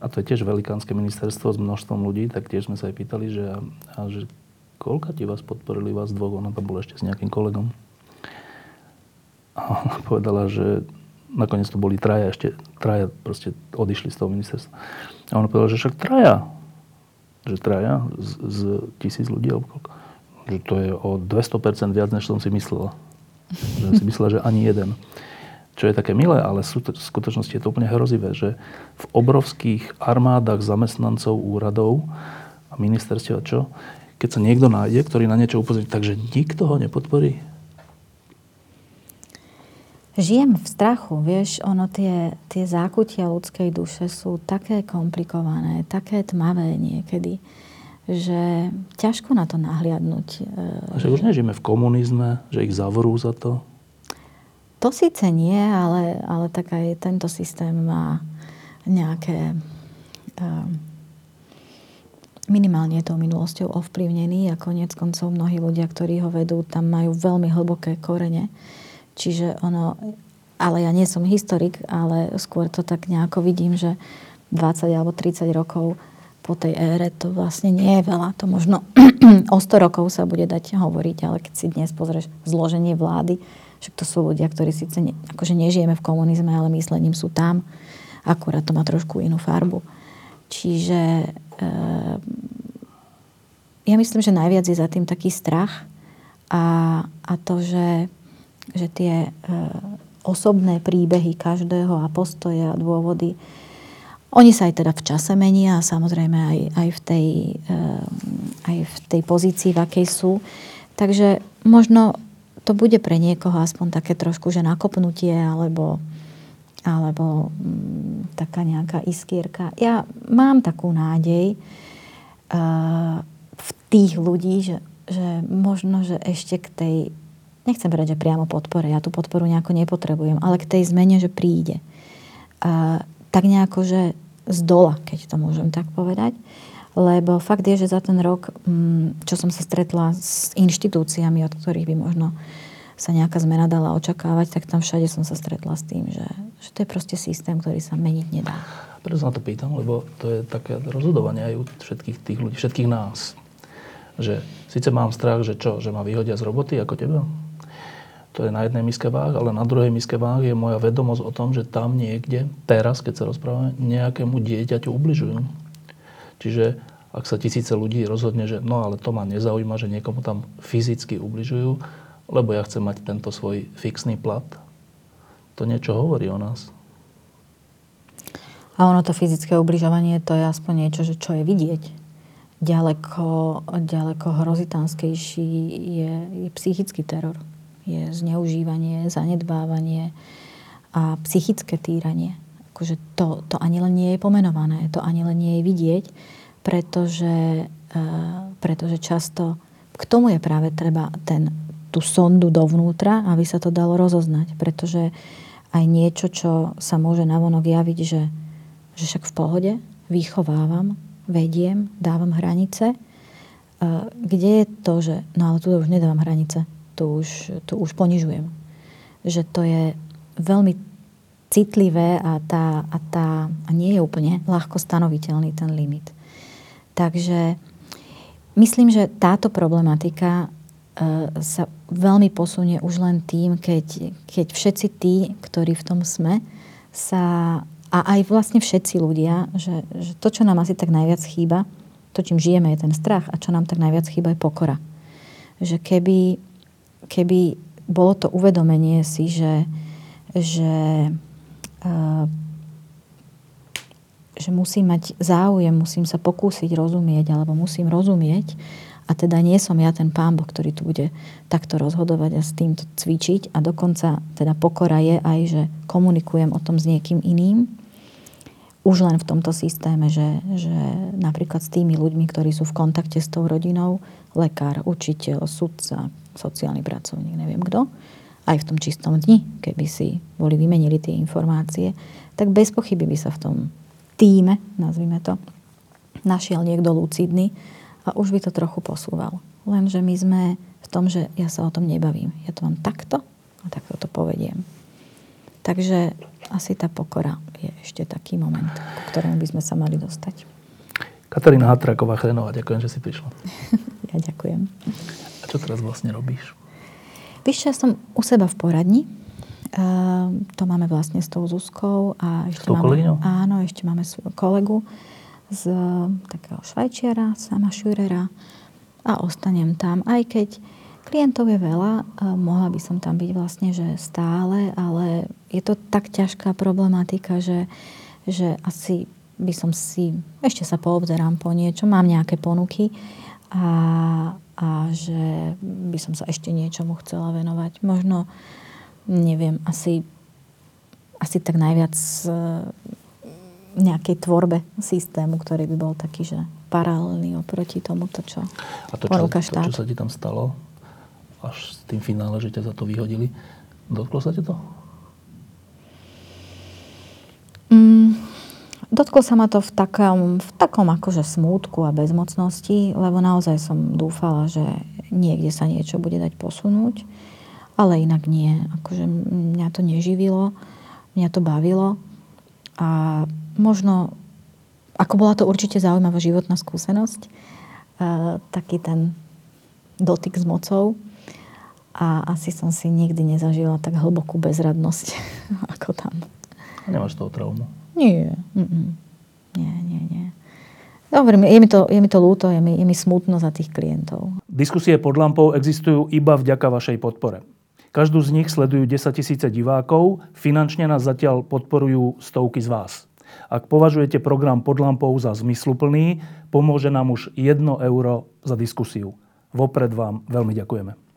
a to je tiež velikánske ministerstvo s množstvom ľudí, tak tiež sme sa aj pýtali, že, a, že koľka ti vás podporili, vás dvoch, ona tam bola ešte s nejakým kolegom. A ona povedala, že nakoniec to boli traja, ešte traja proste odišli z toho ministerstva. A ona povedala, že však traja, že traja z, z tisíc ľudí, alebo koľko, že to je o 200% viac, než som si myslela. Že si myslela, že ani jeden. Čo je také milé, ale v skutočnosti je to úplne hrozivé, že v obrovských armádach zamestnancov úradov a ministerstva čo, keď sa niekto nájde, ktorý na niečo upozorní, takže nikto ho nepodporí. Žijem v strachu, vieš, ono tie, tie zákutia ľudskej duše sú také komplikované, také tmavé niekedy že ťažko na to nahliadnúť. A že už nežijeme v komunizme, že ich zavorú za to? To síce nie, ale, ale tak aj tento systém má nejaké... Um, minimálne tou minulosťou ovplyvnený a konec koncov mnohí ľudia, ktorí ho vedú, tam majú veľmi hlboké korene. Čiže ono... Ale ja nie som historik, ale skôr to tak nejako vidím, že 20 alebo 30 rokov po tej ére to vlastne nie je veľa. To možno o 100 rokov sa bude dať hovoriť, ale keď si dnes pozrieš zloženie vlády, však to sú ľudia, ktorí síce ne, akože nežijeme v komunizme, ale myslením sú tam. Akurát to má trošku inú farbu. Čiže e, ja myslím, že najviac je za tým taký strach a, a to, že, že tie e, osobné príbehy každého a postoje a dôvody oni sa aj teda v čase menia a samozrejme aj, aj, v tej, eh, aj v tej pozícii, v akej sú. Takže možno to bude pre niekoho aspoň také trošku, že nakopnutie alebo, alebo m, mm, taká nejaká iskierka. Ja mám takú nádej uh, v tých ľudí, že, že možno, že ešte k tej, nechcem povedať, že priamo podpore, ja tú podporu nejako nepotrebujem, ale k tej zmene, že príde. Uh, tak nejako, že z dola, keď to môžem tak povedať. Lebo fakt je, že za ten rok, mm, čo som sa stretla s inštitúciami, od ktorých by možno sa nejaká zmena dala očakávať, tak tam všade som sa stretla s tým, že, že to je proste systém, ktorý sa meniť nedá. Preto sa na to pýtam, lebo to je také rozhodovanie aj u všetkých tých ľudí, všetkých nás. Že síce mám strach, že čo, že ma vyhodia z roboty ako teba, to je na jednej miske váh, ale na druhej miske váh je moja vedomosť o tom, že tam niekde, teraz, keď sa rozprávame, nejakému dieťaťu ubližujú. Čiže ak sa tisíce ľudí rozhodne, že no ale to ma nezaujíma, že niekomu tam fyzicky ubližujú, lebo ja chcem mať tento svoj fixný plat, to niečo hovorí o nás. A ono to fyzické ubližovanie, to je aspoň niečo, že čo je vidieť. Ďaleko, ďaleko hrozitánskejší je, je psychický teror je zneužívanie, zanedbávanie a psychické týranie. Akože to, to ani len nie je pomenované, to ani len nie je vidieť, pretože, uh, pretože často k tomu je práve treba ten, tú sondu dovnútra, aby sa to dalo rozoznať. Pretože aj niečo, čo sa môže navonok javiť, že, že však v pohode, vychovávam, vediem, dávam hranice, uh, kde je to, že no ale tu už nedávam hranice tu už, tu už ponižujem. Že to je veľmi citlivé a, tá, a, tá, a nie je úplne ľahko stanoviteľný ten limit. Takže myslím, že táto problematika e, sa veľmi posunie už len tým, keď, keď všetci tí, ktorí v tom sme, sa, a aj vlastne všetci ľudia, že, že to, čo nám asi tak najviac chýba, to, čím žijeme, je ten strach a čo nám tak najviac chýba, je pokora. Že keby keby bolo to uvedomenie si, že, že, že musím mať záujem, musím sa pokúsiť rozumieť, alebo musím rozumieť A teda nie som ja ten pán Boh, ktorý tu bude takto rozhodovať a s týmto cvičiť. A dokonca teda pokora je aj, že komunikujem o tom s niekým iným. Už len v tomto systéme, že, že napríklad s tými ľuďmi, ktorí sú v kontakte s tou rodinou, lekár, učiteľ, sudca, sociálny pracovník, neviem kto, aj v tom čistom dni, keby si boli vymenili tie informácie, tak bez pochyby by sa v tom týme, nazvime to, našiel niekto lucidný a už by to trochu posúval. Lenže my sme v tom, že ja sa o tom nebavím. Ja to mám takto a takto to povediem. Takže asi tá pokora je ešte taký moment, ku ktorému by sme sa mali dostať. Katarína Hatraková Chrenová, ďakujem, že si prišla. ja ďakujem. A čo teraz vlastne robíš? Víš, ja som u seba v poradni. Uh, to máme vlastne s tou Zuzkou. A ešte s tou kolegyňou? Áno, ešte máme svojho kolegu z takého švajčiara, sama Schürera a ostanem tam. Aj keď klientov je veľa, uh, mohla by som tam byť vlastne že stále, ale je to tak ťažká problematika, že, že asi by som si, ešte sa poobzerám po niečo, mám nejaké ponuky a, a že by som sa ešte niečomu chcela venovať. Možno, neviem, asi, asi tak najviac e, nejakej tvorbe systému, ktorý by bol taký, že paralelný oproti tomu, to, čo A to, čo, to, čo sa ti tam stalo, až s tým finále, že ťa za to vyhodili, dotklo sa ti to? Dotklo sa ma to v takom, v takom akože smútku a bezmocnosti, lebo naozaj som dúfala, že niekde sa niečo bude dať posunúť, ale inak nie. Akože mňa to neživilo, mňa to bavilo a možno, ako bola to určite zaujímavá životná skúsenosť, taký ten dotyk s mocou a asi som si nikdy nezažila tak hlbokú bezradnosť ako tam. Nemáš toho traumu? Nie. Mm-mm. Nie, nie, nie. Dobre, je mi to, je mi to ľúto, je mi, je mi smutno za tých klientov. Diskusie pod lampou existujú iba vďaka vašej podpore. Každú z nich sledujú 10 tisíce divákov, finančne nás zatiaľ podporujú stovky z vás. Ak považujete program pod lampou za zmysluplný, pomôže nám už 1 euro za diskusiu. Vopred vám veľmi ďakujeme.